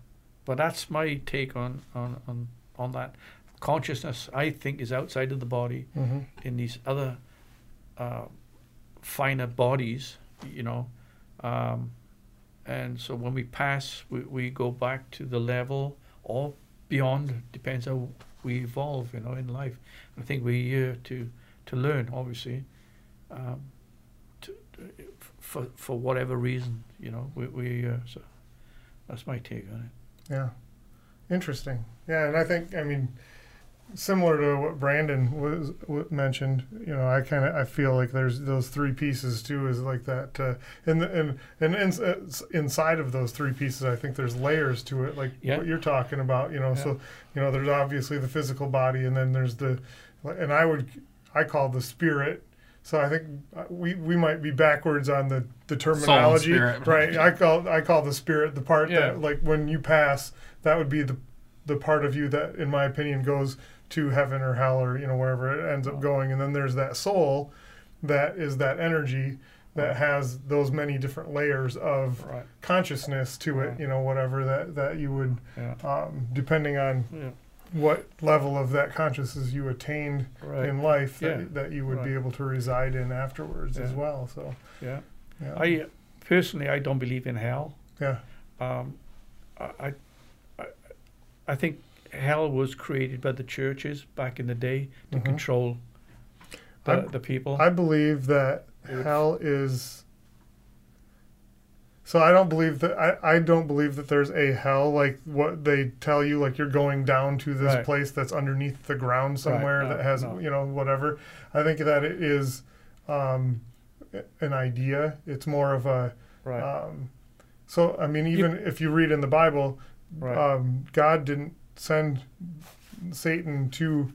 but that's my take on, on, on, on that. Consciousness, I think, is outside of the body hmm in these other uh, finer bodies, you know. Um, and so when we pass, we, we go back to the level or beyond, depends how we evolve, you know, in life. I think we're here to, to learn, obviously, um, to, to- for, for whatever reason, you know, we, we uh, so that's my take on it. Yeah. Interesting. Yeah, and I think I mean similar to what Brandon was w- mentioned. You know, I kind of I feel like there's those three pieces too. Is like that, uh, and the, and and in, uh, inside of those three pieces, I think there's layers to it, like Yeah. what you're talking about. You know, so you know, there's obviously the physical body, and then there's the, and I would I call the spirit. So I think uh, we, we might be backwards on the, the terminology, right? I call I call the spirit the part Yeah. that like when you pass, that would be the the part of you that, in my opinion, goes to heaven or hell or you know wherever it ends up going, and then there's that soul, that is that energy that has those many different layers of Right. consciousness to it. You know, whatever that that you would, Yeah. um, depending on Yeah. what level of that consciousness you attained Right. in life, that, Yeah. that you would be able to reside in afterwards as well. So, Yeah. yeah, I personally, I don't believe in hell. yeah, Um, I, I, I think hell was created by the churches back in the day to Mhm. control the, I- the people. I believe that would- hell is. So I don't believe that I, I don't believe that there's a hell like what they tell you like you're going down to this Right. place that's underneath the ground somewhere no, that has no. you know whatever. I think that it is um, an idea. It's more of a right. um, so I mean even if you read in the Bible, right. um, God didn't send Satan to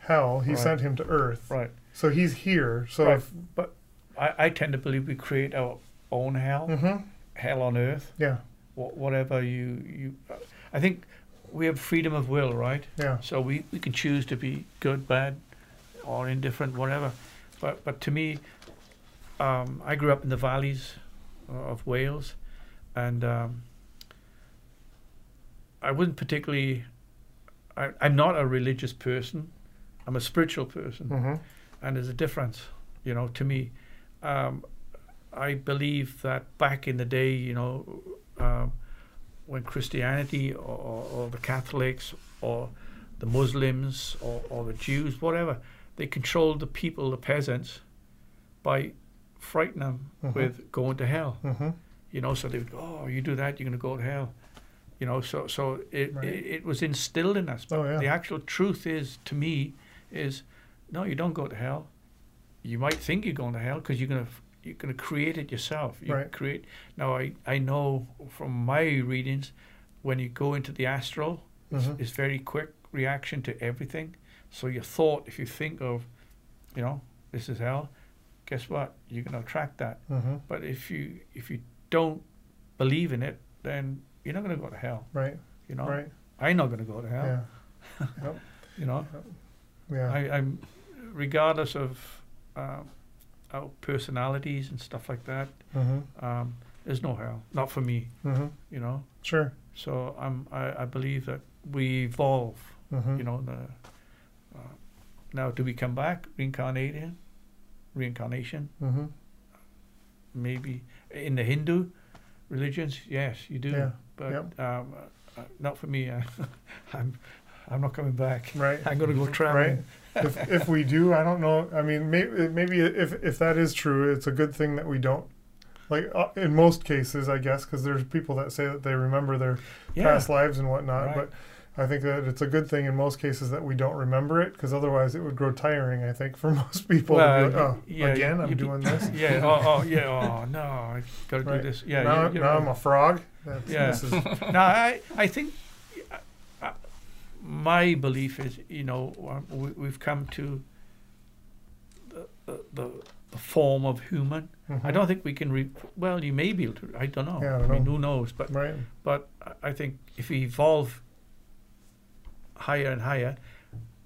hell. He Right. sent him to earth. right. So he's here. So Right. if But I, I tend to believe we create our own hell, hmm hell on earth, Yeah, wh- whatever you you. I think we have freedom of will, right? yeah, So we, we can choose to be good, bad, or indifferent, whatever. But but to me, um, I grew up in the valleys of Wales, and um, I wasn't particularly. I, I'm not a religious person. I'm a spiritual person, hmm and there's a difference, you know, to me. Um, I believe that back in the day, you know, um, when Christianity or, or, or the Catholics or the Muslims or, or the Jews, whatever, they controlled the people, the peasants, by frightening them Mhm. with going to hell. hmm You know, so they would go, "Oh, you do that, you're going to go to hell." You know, so so it, Right. it it was instilled in us. But Oh, yeah. the actual truth is, to me, is no, you don't go to hell. You might think you're going to hell because you're going to you're going to create it yourself. You Right. create. Now I I know from my readings, when you go into the astral, it's, Mhm. it's very quick reaction to everything. So your thought, if you think of, you know, this is hell, guess what? You're going to attract that. Mhm. But if you if you don't believe in it, then you're not going to go to hell. Right. You know, Right. I'm not going to go to hell. Yeah. You know, Yeah. I, I'm regardless of um, our personalities and stuff like that. mm-hmm. Um, there's no hell, not for me. Mm-hmm. You know, Sure. so I'm I, I believe that we evolve. Mm-hmm. You know, the, uh, now do we come back reincarnated? Reincarnation, Mm-hmm. maybe in the Hindu religions, yes, you do. Yeah. But um, uh, not for me. I'm I'm not coming back. Right. I'm going to go Right. traveling. if if we do, I don't know. I mean, maybe maybe if if that is true, it's a good thing that we don't. Like uh, in most cases, I guess, because there's people that say that they remember their Yeah. past lives and whatnot. Right. But I think that it's a good thing in most cases that we don't remember it, because otherwise it would grow tiring. I think for most people. to Well, like, oh, yeah, again, I'm you'd be- doing this. Yeah. Oh, oh, yeah. Oh, no. I got to Right. do this. Yeah. now you're now right. I'm a frog. That's, Yeah. This is, no, I, I think uh, my belief is, you know, um, we, we've come to the, the, the, form of human. I don't think we can. Re- well, you may be able to. I don't know. Yeah, I don't I mean, know. who knows? But Right. but I think if we evolve higher and higher,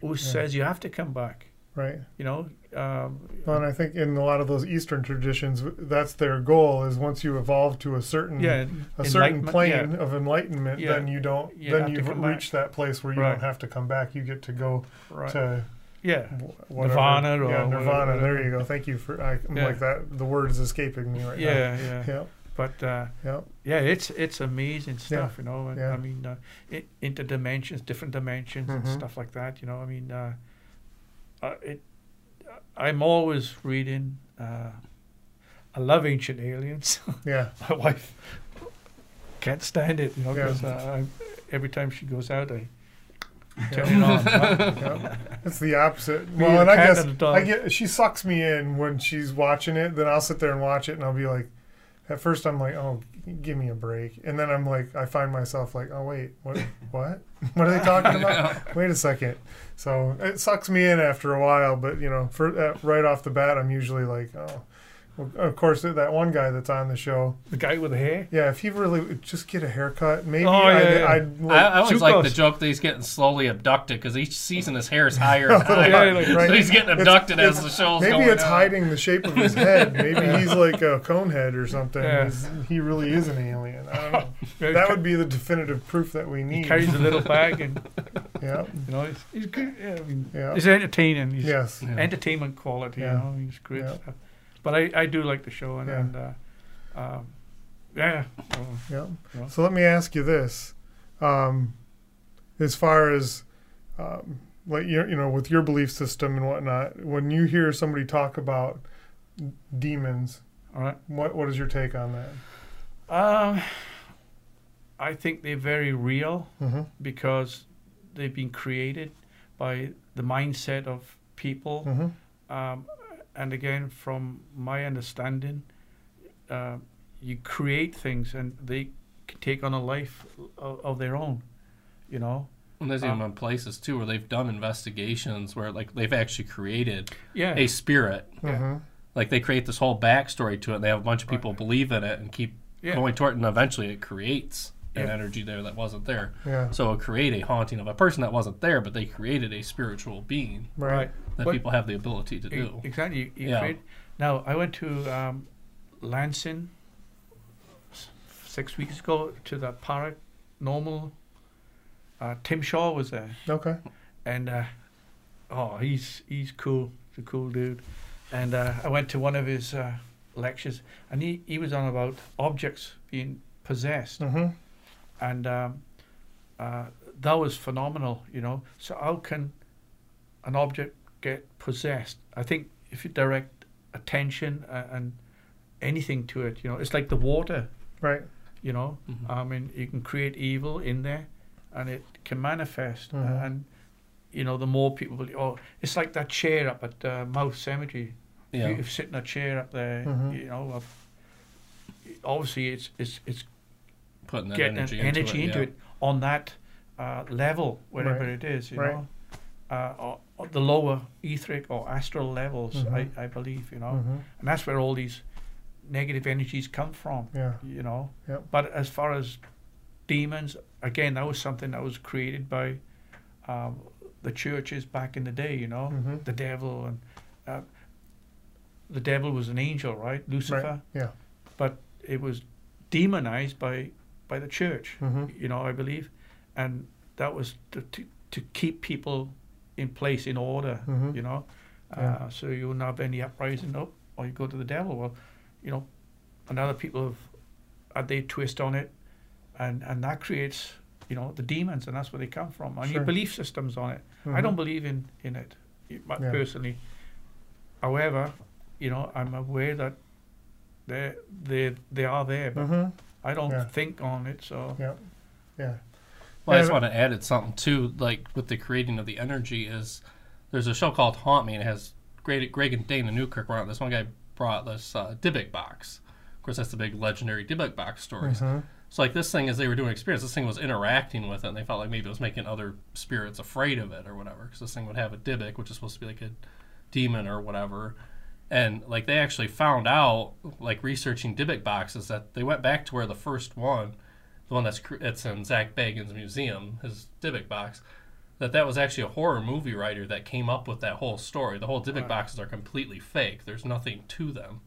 who says you have to come back? Right. You know. Um, Well, and I think in a lot of those Eastern traditions, that's their goal: is once you evolve to a certain yeah. a certain plane yeah. of enlightenment, Yeah. then you don't. You then you've come back. reached that place where you Right. don't have to come back. You get to go Right. to yeah. whatever. Nirvana or yeah, Nirvana. whatever. There you go. Thank you for. I, I'm Yeah. like that. The word is escaping me right Yeah. Yeah. now. Yeah. But. Uh, Yeah. Yeah, it's it's amazing stuff, you know. And yeah. I mean, uh, it, interdimensions, different dimensions, and Mhm. stuff like that. You know, I mean, uh, uh, it. I'm always reading. Uh, I love Ancient Aliens. Yeah. My wife can't stand it, you know, Yeah. because uh, every time she goes out, I Yeah. turn it on. yeah. It's the opposite. Well, and and I guess and. I get she sucks me in when she's watching it. Then I'll sit there and watch it, and I'll be like, at first I'm like, oh, give me a break, and then I'm like, I find myself like, oh wait, what, what, what are they talking about? Wait a second. So it sucks me in after a while, but you know, for uh, right off the bat, I'm usually like, oh. Well, of course, that one guy that's on the show, the guy with the hair. yeah. If he really just get a haircut, maybe Oh, I'd, yeah, yeah. I'd I, like, I always like the joke that he's getting slowly abducted because each season his hair is higher and higher. Yeah, like, right. So he's getting It's- abducted as it's- the show's Maybe going it's on. hiding the shape of his head. Maybe he's like a cone head or something. Yeah. He's- He really is an alien. I don't know. That would be the definitive proof that we he need. carries a little bag, and Yeah. you know, he's, he's good. Yeah, I mean, Yeah. he's entertaining. He's Yes. Yeah. entertainment quality. Yeah. You know, he's great Yeah. stuff. But I, I do like the show, and, Yeah. and uh, um, yeah, so, Yeah. Yeah. So let me ask you this: um, as far as um, like you you know, with your belief system and whatnot, when you hear somebody talk about demons, all right. what what is your take on that? Um, I think they're very real Mm-hmm. because they've been created by the mindset of people. Mm-hmm. Um, and again, from my understanding, uh, you create things and they can take on a life of, of their own. You know. And there's even Um, been places too where they've done investigations where like they've actually created Yeah. a spirit. Mm-hmm. Like they create this whole backstory to it. and They have a bunch of people believe in it and keep Yeah. going toward it, and eventually it creates an Yeah. energy there that wasn't there. Yeah. So it create a haunting of a person that wasn't there, but they created a spiritual being Right. Right. that But- people have the ability to E- do. Exactly. You, you Yeah. create. Now, I went to um, Lansing six weeks ago to the paranormal. Uh, Tim Shaw was there, Okay. and uh, oh, he's he's cool. He's a cool dude. And uh, I went to one of his uh, lectures, and he, he was on about objects being possessed, Mm-hmm. And um, uh, that was phenomenal. You know, so how can an object get possessed? I think if you direct attention uh, and anything to it, you know, it's like the water. Right. You know, Mhm. I mean, you can create evil in there, and it can manifest. Mhm. And you know, the more people, will, oh, it's like that chair up at uh, Mouth Cemetery. Yeah. you if sit in a chair up there, Mhm. you know, uh, obviously it's it's it's Putting that getting energy, energy, into, it, into yeah. it on that uh, level, wherever Right. it is, you Right. know, uh, or, or the lower etheric or astral levels, Mhm. I, I believe, you know, Mhm. and that's where all these negative energies come from, Yeah. you know. Yep. But as far as demons, again, that was something that was created by um, the churches back in the day, you know, Mhm. the devil and uh, the devil was an angel, right, Lucifer, Yeah. but it was demonized by by the church Mhm. you know, I believe, and that was to to, to keep people in place in order, Mhm. you know, Yeah. uh, so you wouldn't have any uprising up, or you go to the devil. Well, you know, and other people have had their twist on it, and and that creates you know the demons, and that's where they come from, and Sure. your belief systems on it. I Mhm. don't believe in in it, Yeah. personally. However, you know, I'm aware that they they they are there, but Mhm. I don't Yeah. think on it, so. Yeah. Yeah. Well, I just want to add something too, like with the creating of the energy is there's a show called Haunt Me and it has Greg, Greg and Dana Newkirk were on. it. This one guy brought this uh, Dybbuk box. Of course, that's the big legendary Dybbuk box stories. Mhm. So like this thing, as they were doing experience, this thing was interacting with it, and they felt like maybe it was making other spirits afraid of it or whatever. Because this thing would have a Dybbuk, which is supposed to be like a demon or whatever. And like they actually found out, like researching Dybbuk boxes, that they went back to where the first one, the one that's it's in Zak Bagans' museum, his Dybbuk box, that that was actually a horror movie writer that came up with that whole story. The whole Dybbuk Right. boxes are completely fake. There's nothing to them.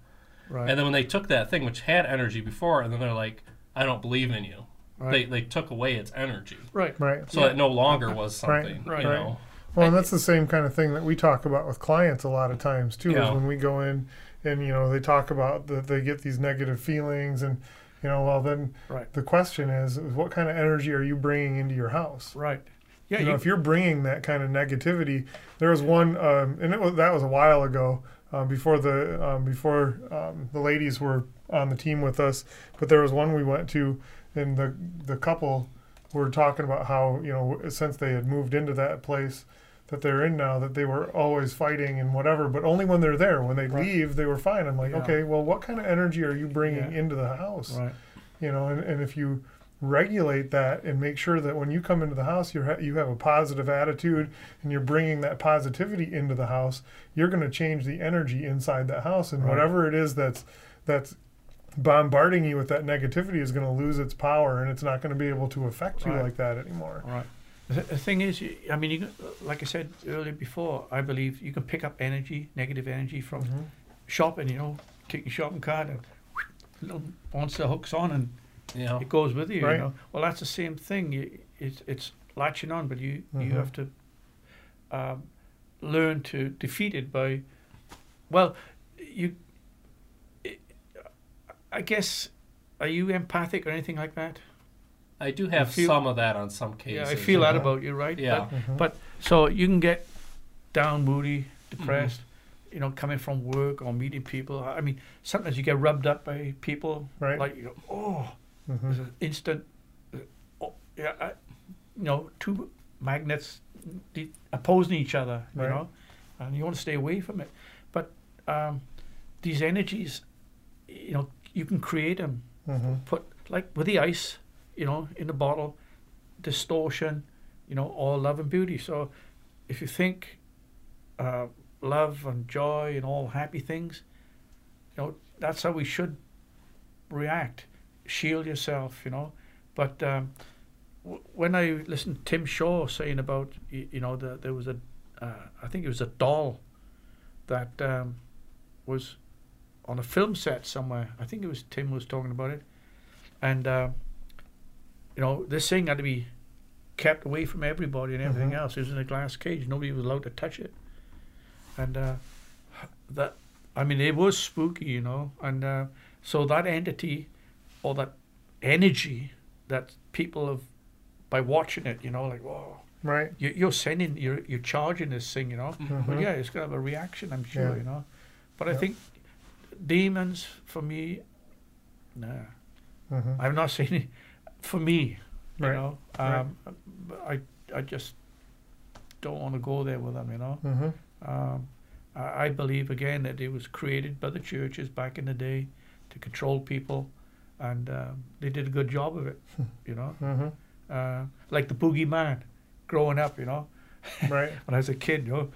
Right. And then when they took that thing, which had energy before, and then they're like, "I don't believe in you." They Right. they they took away its energy, right. Right. so Yeah. it no longer was something. right. You Right. know. Well, and that's the same kind of thing that we talk about with clients a lot of times too. Is Yeah. when we go in and you know they talk about that they get these negative feelings and you know well then Right. the question is what kind of energy are you bringing into your house? Right. Yeah. you know, if you're bringing that kind of negativity, there was one, um, and it was that was a while ago, uh, before the um, before um, the ladies were on the team with us. But there was one we went to, and the the couple were talking about how you know since they had moved into that place that they're in now, that they were always fighting and whatever, but only when they're there. When they Right. leave, they were fine. I'm like, Yeah. okay, well, what kind of energy are you bringing Yeah. into the house? right. you know and, and if you regulate that and make sure that when you come into the house you're ha- you have a positive attitude and you're bringing that positivity into the house you're going to change the energy inside that house and Right. whatever it is that's that's bombarding you with that negativity is going to lose its power and it's not going to be able to affect you Right. like that anymore Right. The, thing is, I mean, you, like I said earlier before, I believe you can pick up energy, negative energy from Mhm. shopping. You know, take your shopping cart and little once the hook's on and know. it goes with you. Right. You know, well, that's the same thing. You, it's it's latching on, but you Mhm. you have to um, learn to defeat it by, well, you. I guess, are you empathic or anything like that? I do have feel- some of that on some cases. Yeah, I feel that yeah. about you, right? Yeah. Mhm. But so you can get down, moody, depressed, you know, coming from work or meeting people. I mean, sometimes you get rubbed up by people, Right. like you go, oh, Mhm. there's an instant, uh, oh, yeah, I, you know, two magnets de- opposing each other, you Right. know, and you want to stay away from it. But um, these energies, you know, you can create them. Mhm. Put like with the ice, you know, in the bottle, distortion, you know, all love and beauty. So if you think uh, love and joy and all happy things, you know, that's how we should react. Shield yourself, you know. But um, w- when I listened to Tim Shaw saying about, you, you know, the, there was a, uh, I think it was a doll that um, was on a film set somewhere. I think it was Tim was talking about it, and uh, you know, this thing had to be kept away from everybody and everything Mhm. else. It was in a glass cage. Nobody was allowed to touch it, and uh, that I mean, it was spooky, you know, and uh, so that entity or that energy that people have by watching it, you know, like whoa, right you, you're sending, you're you're charging this thing, you know. Mhm. Well, Mhm. yeah, it's gonna have a reaction, I'm sure, Yeah. you know. But I think demons for me, nah. Mhm. I've not seen it for me, you Right. know. Um, but I I just don't want to go there with them, you know. Mhm. Um, I, I believe again that it was created by the churches back in the day to control people, and um, they did a good job of it. you know, hmm uh, like the boogeyman, growing up. You know, Right. when I was a kid, you know,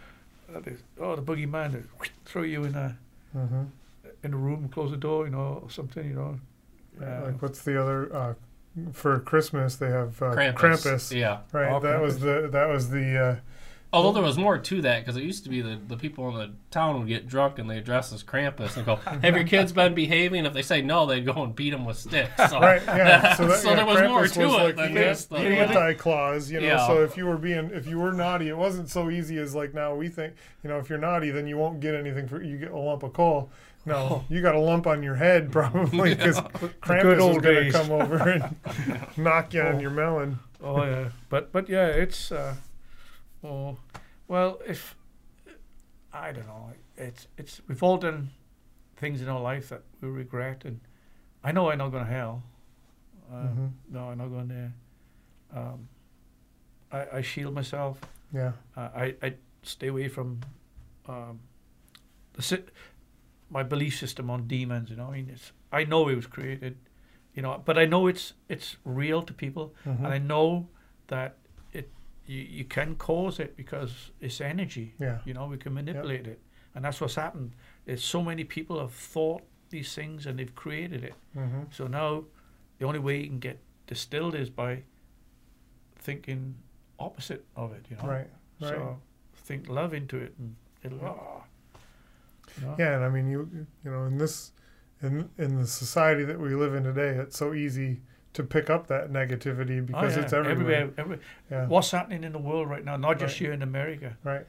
oh the boogeyman, they throw you in a hmm in a room, close the door, you know, or something. You know, Uh, like what's the other uh, for Christmas? They have uh, Krampus. Krampus. Yeah. Right. Oh, that was the that was the uh, Although there was more to that because it used to be the, the people in the town would get drunk and they dress as Krampus and go, "Have your kids been behaving?" If they say no, they'd go and beat them with sticks. So, right. Yeah. So, that, So yeah, there was more to was it like than the, just the- the anti clause. You know. Yeah. So if you were being if you were naughty, it wasn't so easy as like now we think. You know, if you're naughty, then you won't get anything for you get a lump of coal. No, you got a lump on your head probably because Krampus is going to come over and knock you on Oh. your melon. oh yeah, but but yeah, it's uh, oh, well, if I don't know, it's it's we've all done things in our life that we regret, and I know I'm not going to hell. Uh, Mhm. No, I'm not going there. Um, I, I shield myself. Yeah. Uh, I I stay away from um, the si- my belief system on demons. You know, I mean, it's I know it was created, you know, but I know it's it's real to people, Mhm. and I know that it you, you can cause it because it's energy. Yeah. You know, we can manipulate it, and that's what's happened. Is so many people have thought these things and they've created it. hmm So now, the only way you can get distilled is by thinking opposite of it. You know. Right. Right. So think love into it, and it'll. ah, you? Yeah, and I mean, you you know, in this in in the society that we live in today, it's so easy to pick up that negativity Oh, because yeah. it's everywhere. every- Yeah, What's happening in the world right now? Not just Right. here in America. right.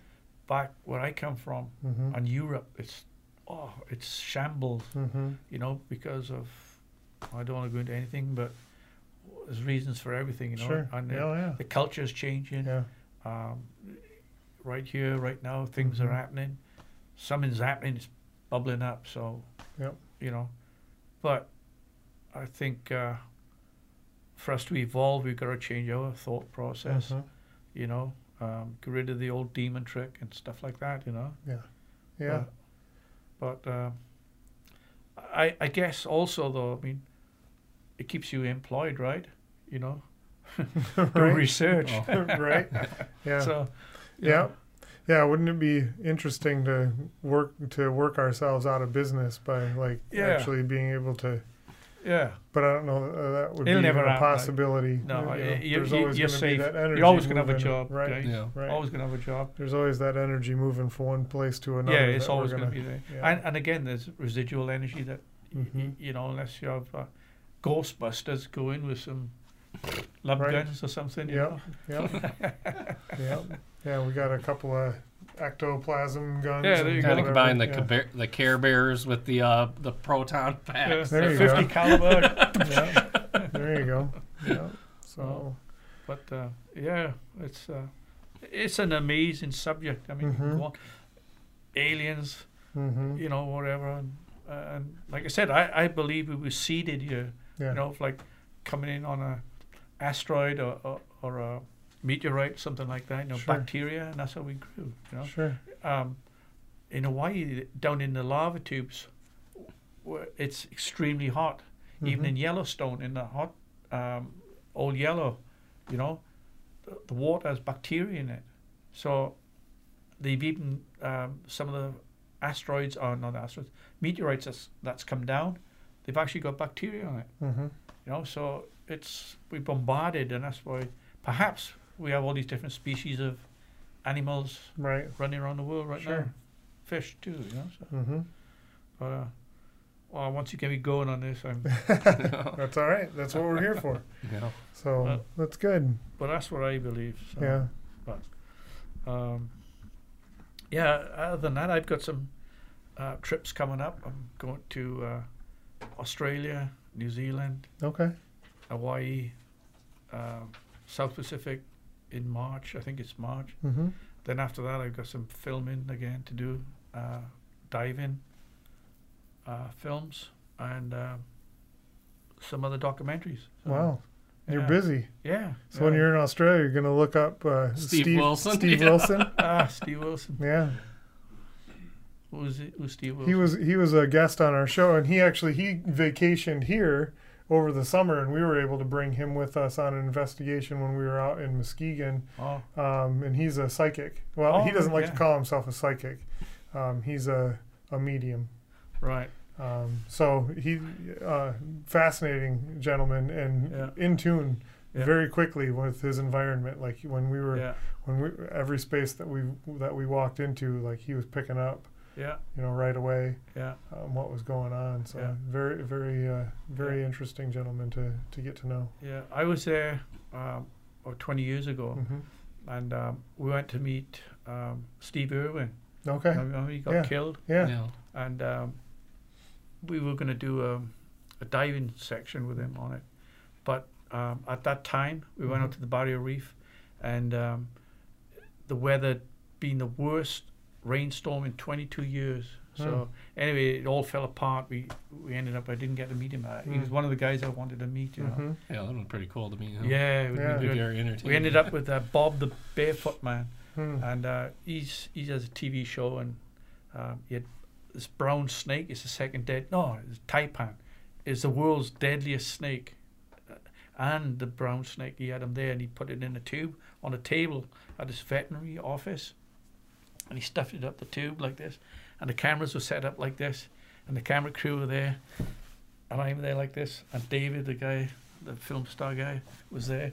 Back where I come from, hmm and Europe, it's oh, it's shambles. hmm You know, because of I don't want to go into anything, but there's reasons for everything. You know, Sure. and the, Yeah, yeah, the culture is changing. yeah. Um, right here, right now, things Mhm. are happening. Something's happening. It's bubbling up. So, Yep. you know, but I think uh, for us to evolve, we've got to change our thought process. Mhm. You know, um, get rid of the old demon trick and stuff like that. You know. Yeah. But, but uh, I I guess also though, I mean, it keeps you employed, right? You know, do right. research. Oh. right. Yeah. So, yeah. know, Yeah, wouldn't it be interesting to work to work ourselves out of business by like Yeah. actually being able to? yeah. But I don't know uh, that would It'll be never a happen, like- possibility. No, You know, y- you- there's you- always you're gonna be safe. that energy. You're always gonna have a job, right? guys. Yeah. Right. Always gonna have a job. There's always that energy moving from one place to another. yeah, it's always gonna, be there. yeah. And and again, there's residual energy that y- y- Mhm. you know, unless you have uh, Ghostbusters go in with some love Right. guns or something. You Yep. know? Yep. yep. Yeah, we got a couple of ectoplasm guns. Yeah, there and you Kind of go. combine the yeah. Caber- the Care Bears with the uh, the proton Yeah, packs. There you Fifty go. caliber. yeah. There you go. Yeah. So. But uh, yeah, it's uh, it's an amazing subject. I mean, Mhm. go on. aliens, hmm you know, whatever. And, uh, and like I said, I, I believe we were seeded here. Yeah. You know, like coming in on a asteroid or, or, or a meteorite, something like that. You know, Sure. bacteria, and that's how we grew. You know, Sure. um, in Hawaii, down in the lava tubes, where it's extremely hot. Even Mhm. in Yellowstone, in the hot um, old yellow, you know, the, the water has bacteria in it. So they've even um, some of the asteroids are not asteroids, meteorites that's, that's come down. They've actually got bacteria on it. Mhm. You know, so it's we bombarded, and that's why perhaps we have all these different species of animals Right. running around the world right Sure. now. Fish too, you know. So, hmm but, uh, well, once you get me going on this, I'm. That's all right. That's what we're here for. Yeah. So Well- that's good. but that's what I believe. So, Yeah. Um, yeah. Other than that, I've got some uh, trips coming up. I'm going to uh, Australia, New Zealand, Okay. Hawaii, uh, South Pacific in March. I think it's March. hmm Then after that, I've got some filming again to do, uh, diving uh, films, and uh, some other documentaries. So, Wow. You're yeah. busy. Yeah. So when you're in Australia, you're gonna look up uh, Steve Wilson. Steve Yeah. Wilson. ah Steve Wilson, Yeah. Who's it? Who's Steve? He was he was a guest on our show, and he actually he vacationed here over the summer, and we were able to bring him with us on an investigation when we were out in Muskegon. Oh, Um, and he's a psychic. Well, he Oh, doesn't like yeah. to call himself a psychic. Um, he's a a medium. right. Um, so he, uh, fascinating gentleman and Yeah. in tune Yeah. very quickly with his environment. Like when we were, when we every space that we that we walked into, like he was picking up, Yeah. you know, right away Yeah. um, what was going on. So Yeah. very, very, uh, very Yeah. interesting gentleman to to get to know. Yeah. I was there um, about 20 years ago, hmm and um, we went to meet um, Steve Irwin. Okay. Remember he got Yeah. killed, Yeah. Yeah. and um, we were going to do a, a diving section with him on it. But um, at that time, we went out to the Barrier Reef, and um, the weather being the worst rainstorm in 22 years. So anyway, it all fell apart. We we ended up. I didn't get to meet him. Uh, He was Mm. one of the guys I wanted to meet. You know. hmm Yeah, that was pretty cool to meet him. Yeah, it would Yeah. be Be very entertaining. We ended up with uh, Bob the Barefoot Man, Hmm. and uh, he's he has a TV show, and um, he had this brown snake. It's the second dead. No, it's taipan. It's the world's deadliest snake, Uh, and the brown snake. He had him there, and he put it in a tube on a table at his veterinary office, and he stuffed it up the tube like this, and the cameras were set up like this, and the camera crew were there, and I'm there like this, and David, the guy, the film star guy, was there,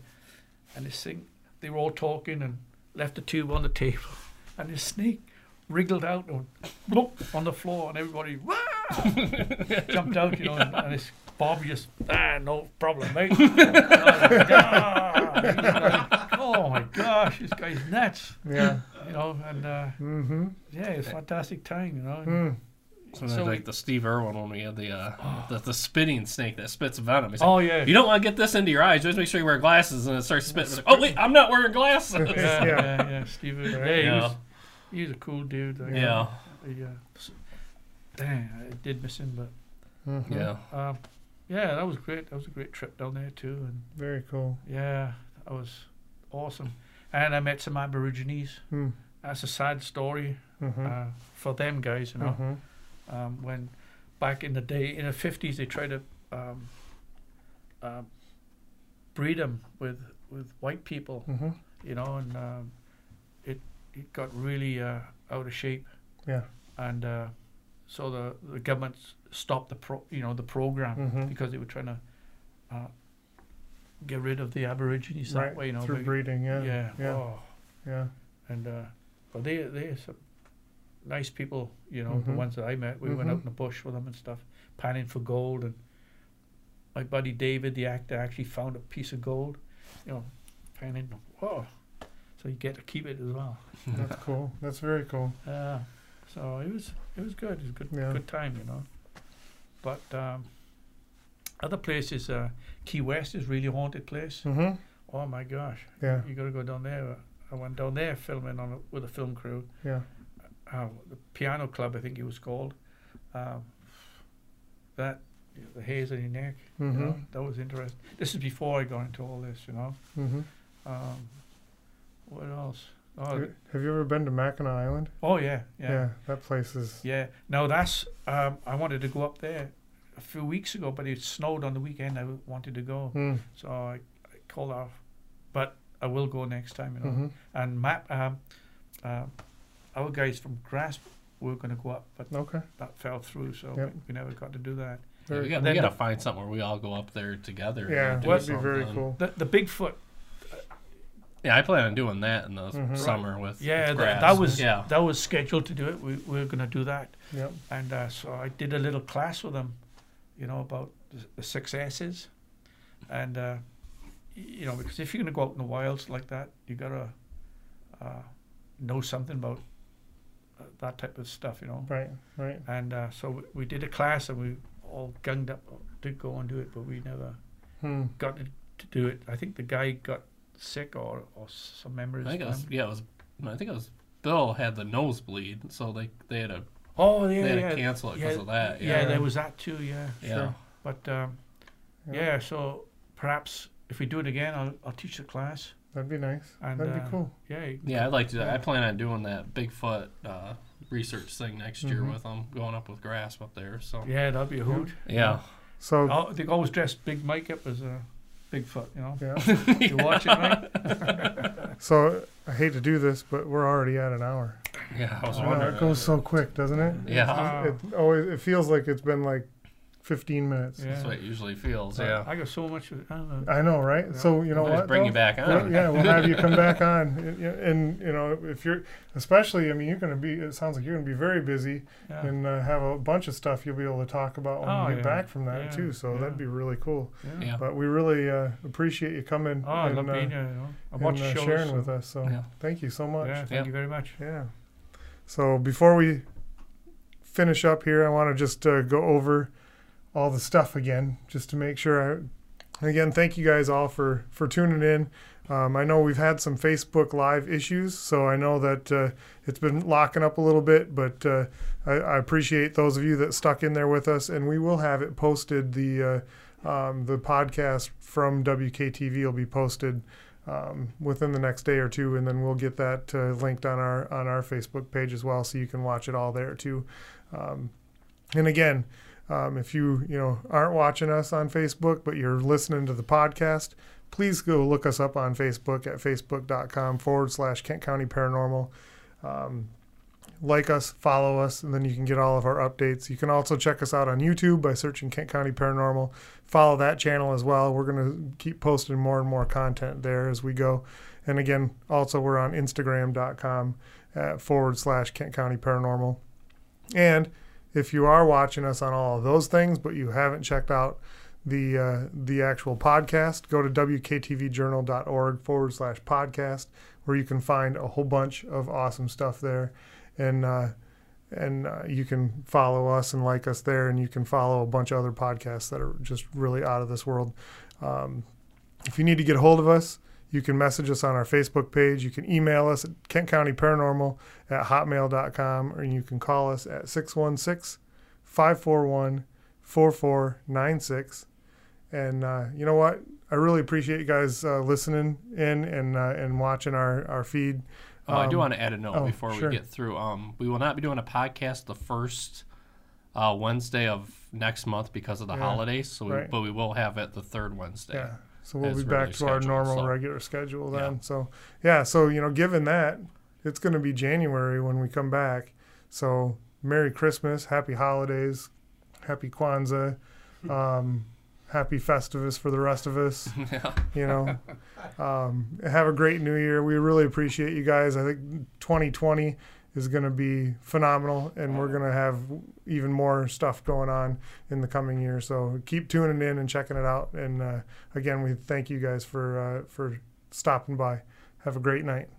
and this thing, they were all talking and left the tube on the table, and this snake wriggled out and bloop on the floor, and everybody "Wah!" jumped out, you know, and, and this Bob just ah no problem, mate. And I was like, "Ah." He was like, oh my gosh, this guy's nuts, Yeah. You know, and uh, Mm-hmm. yeah, it's a fantastic time, you know. Mm. So, So like the Steve Irwin when we had the uh, the, the spitting snake that spits venom. He's like, Oh yeah, you don't want to get this into your eyes. Just make sure you wear glasses and it starts spitting. Like, oh wait, I'm not wearing glasses. yeah, Yeah. yeah, yeah, Steve. Irwin. Right. he Yeah. was he was a cool dude. Like, Yeah. He, uh, s- dang, I did miss him, but Mhm. Yeah. um, yeah, that was great. That was a great trip down there too, and Very cool. yeah, that was awesome. And I met some Aborigines. Hmm. That's a sad story Mm-hmm. uh, for them guys, you know. hmm Um, when back in the day, in the fifties, they tried to um, uh, breed them with with white people, hmm you know, and um, it it got really uh, out of shape. Yeah. And uh, so the the government stopped the pro, you know, the program hmm because they were trying to uh, get rid of the Aborigines Right. that way, you know. Through breeding. Yeah. yeah, Yeah. Oh. Yeah. And uh, but they they're some nice people, you know, the Mhm. ones that I met. We went out Mhm. in the bush with them and stuff, panning for gold. And my buddy David, the actor, actually found a piece of gold, you know, panning. Whoa! So you get to keep it as well. That's cool. That's very cool. Uh, so it was it was good. It was a good Yeah. good time, you know. But um, other places, uh, Key West is really a haunted place. hmm Oh my gosh! Yeah. You got to go down there. I went down there filming on a, with a film crew. Yeah. uh, the piano club, I think it was called. Um, that the hairs on your neck, you hmm know, that was interesting. This is before I got into all this, you know. Mm-hmm. Um, what else? Oh, Have you ever been to Mackinac Island? oh yeah, yeah, yeah. That place is. Yeah, now that's um, I wanted to go up there a few weeks ago, but it snowed on the weekend. I wanted to go, Mm. so I, I called off. But I will go next time, you know. hmm And Matt, um, um, our guys from Grasp were going to go up, but Okay. that fell through, so Yep. we, we never got to do that. Yeah, we Very, got, we got to find something where we all go up there together. yeah. That'd be very something. cool. The the Bigfoot, Yeah, I plan on doing that in the Mhm. summer with yeah, with that, Grasp. that was yeah. that was scheduled to do it. We, we were going to do that, Yep. and uh, so I did a little class with them, you know, about the, the six S's, and uh, you know, because if you're going to go out in the wilds like that, you gotta uh, know something about uh, that type of stuff, you know. Right. Right. And uh, so we, we did a class, and we all gunged up to go and do it, but we never Hmm. got to, to do it. I think the guy got sick, or, or some members. I think it was, yeah, it was. I think it was. Bill had the nosebleed, so they they had to oh yeah, they had yeah, to cancel it because yeah, of that. yeah, Yeah, there was that too. Yeah, yeah. sure. But um, Yeah. yeah. so perhaps if we do it again, I'll, I'll teach the class. That'd be nice. And, That'd uh, be cool. Yeah, Yeah, I'd like to. Yeah. I plan on doing that Bigfoot uh, research thing next year Mhm. with them going up with grasp up there. So Yeah, that'd be a hoot. yeah, So Oh, they always dress Big Mike up as a Bigfoot, you know. yeah. You watch it, right? So I hate to do this, but we're already at an hour. yeah, I was Wow, wondering. it goes so quick, doesn't it? Yeah. It always it feels like it's been like 15 minutes. yeah. That's what it usually feels. Yeah, I got so much. I don't know. I know, right? Yeah. So you know We'll what? bring though? you back Well, on. yeah, we'll have you come back on, and, and you know, if you're, especially, I mean, you're going to be. It sounds like you're going to be very busy Yeah. and uh, have a bunch of stuff you'll be able to talk about when Oh, you get yeah. back from that Yeah, too. So yeah. that'd be really cool. yeah. Yeah. But we really uh, appreciate you coming Oh, I and, love uh, being here. You know. I and, watch uh, shows. sharing so- with us. So Yeah. thank you so much. Yeah, thank Yeah. you very much. Yeah. So before we finish up here, I want to just uh, go over all the stuff again, just to make sure. I, again, thank you guys all for for tuning in. Um, I know we've had some Facebook Live issues, so I know that uh, it's been locking up a little bit, but uh, I, I appreciate those of you that stuck in there with us, and we will have it posted. The uh, um, the podcast from WKTV will be posted um, within the next day or two, and then we'll get that uh, linked on our on our Facebook page as well, so you can watch it all there too. Um, and again, um, if you you know aren't watching us on Facebook, but you're listening to the podcast, please go look us up on Facebook at facebook.com forward slash Kent County Paranormal. Um, like us, follow us, and then you can get all of our updates. You can also check us out on YouTube by searching Kent County Paranormal. Follow that channel as well. We're going to keep posting more and more content there as we go. And again, also we're on Instagram.com forward slash Kent County Paranormal. And if you are watching us on all of those things, but you haven't checked out the uh, the actual podcast, go to wktvjournal.org forward slash podcast, where you can find a whole bunch of awesome stuff there, and uh, and uh, you can follow us and like us there, and you can follow a bunch of other podcasts that are just really out of this world. Um, if you need to get a hold of us, you can message us on our Facebook page. You can email us at Kent County Paranormal at hotmail.com, or you can call us at 616 541 4496. And uh, you know what? I really appreciate you guys uh, listening in and uh, and watching our, our feed. Oh, I do Um, want to add a note oh, before sure. we get through. Um, we will not be doing a podcast the first uh, Wednesday of next month because of the Yeah, holidays. So, we, right. but we will have it the third Wednesday. Yeah. So we'll be back to our normal so- regular schedule then. Yeah. So yeah, so you know, given that, it's going to be January when we come back. So Merry Christmas, Happy Holidays, Happy Kwanzaa, um, Happy Festivus for the rest of us. yeah. You know, um, have a great New Year. We really appreciate you guys. I think 2020 is going to be phenomenal, and we're going to have even more stuff going on in the coming year. So keep tuning in and checking it out. And uh, again, we thank you guys for uh, for stopping by. Have a great night.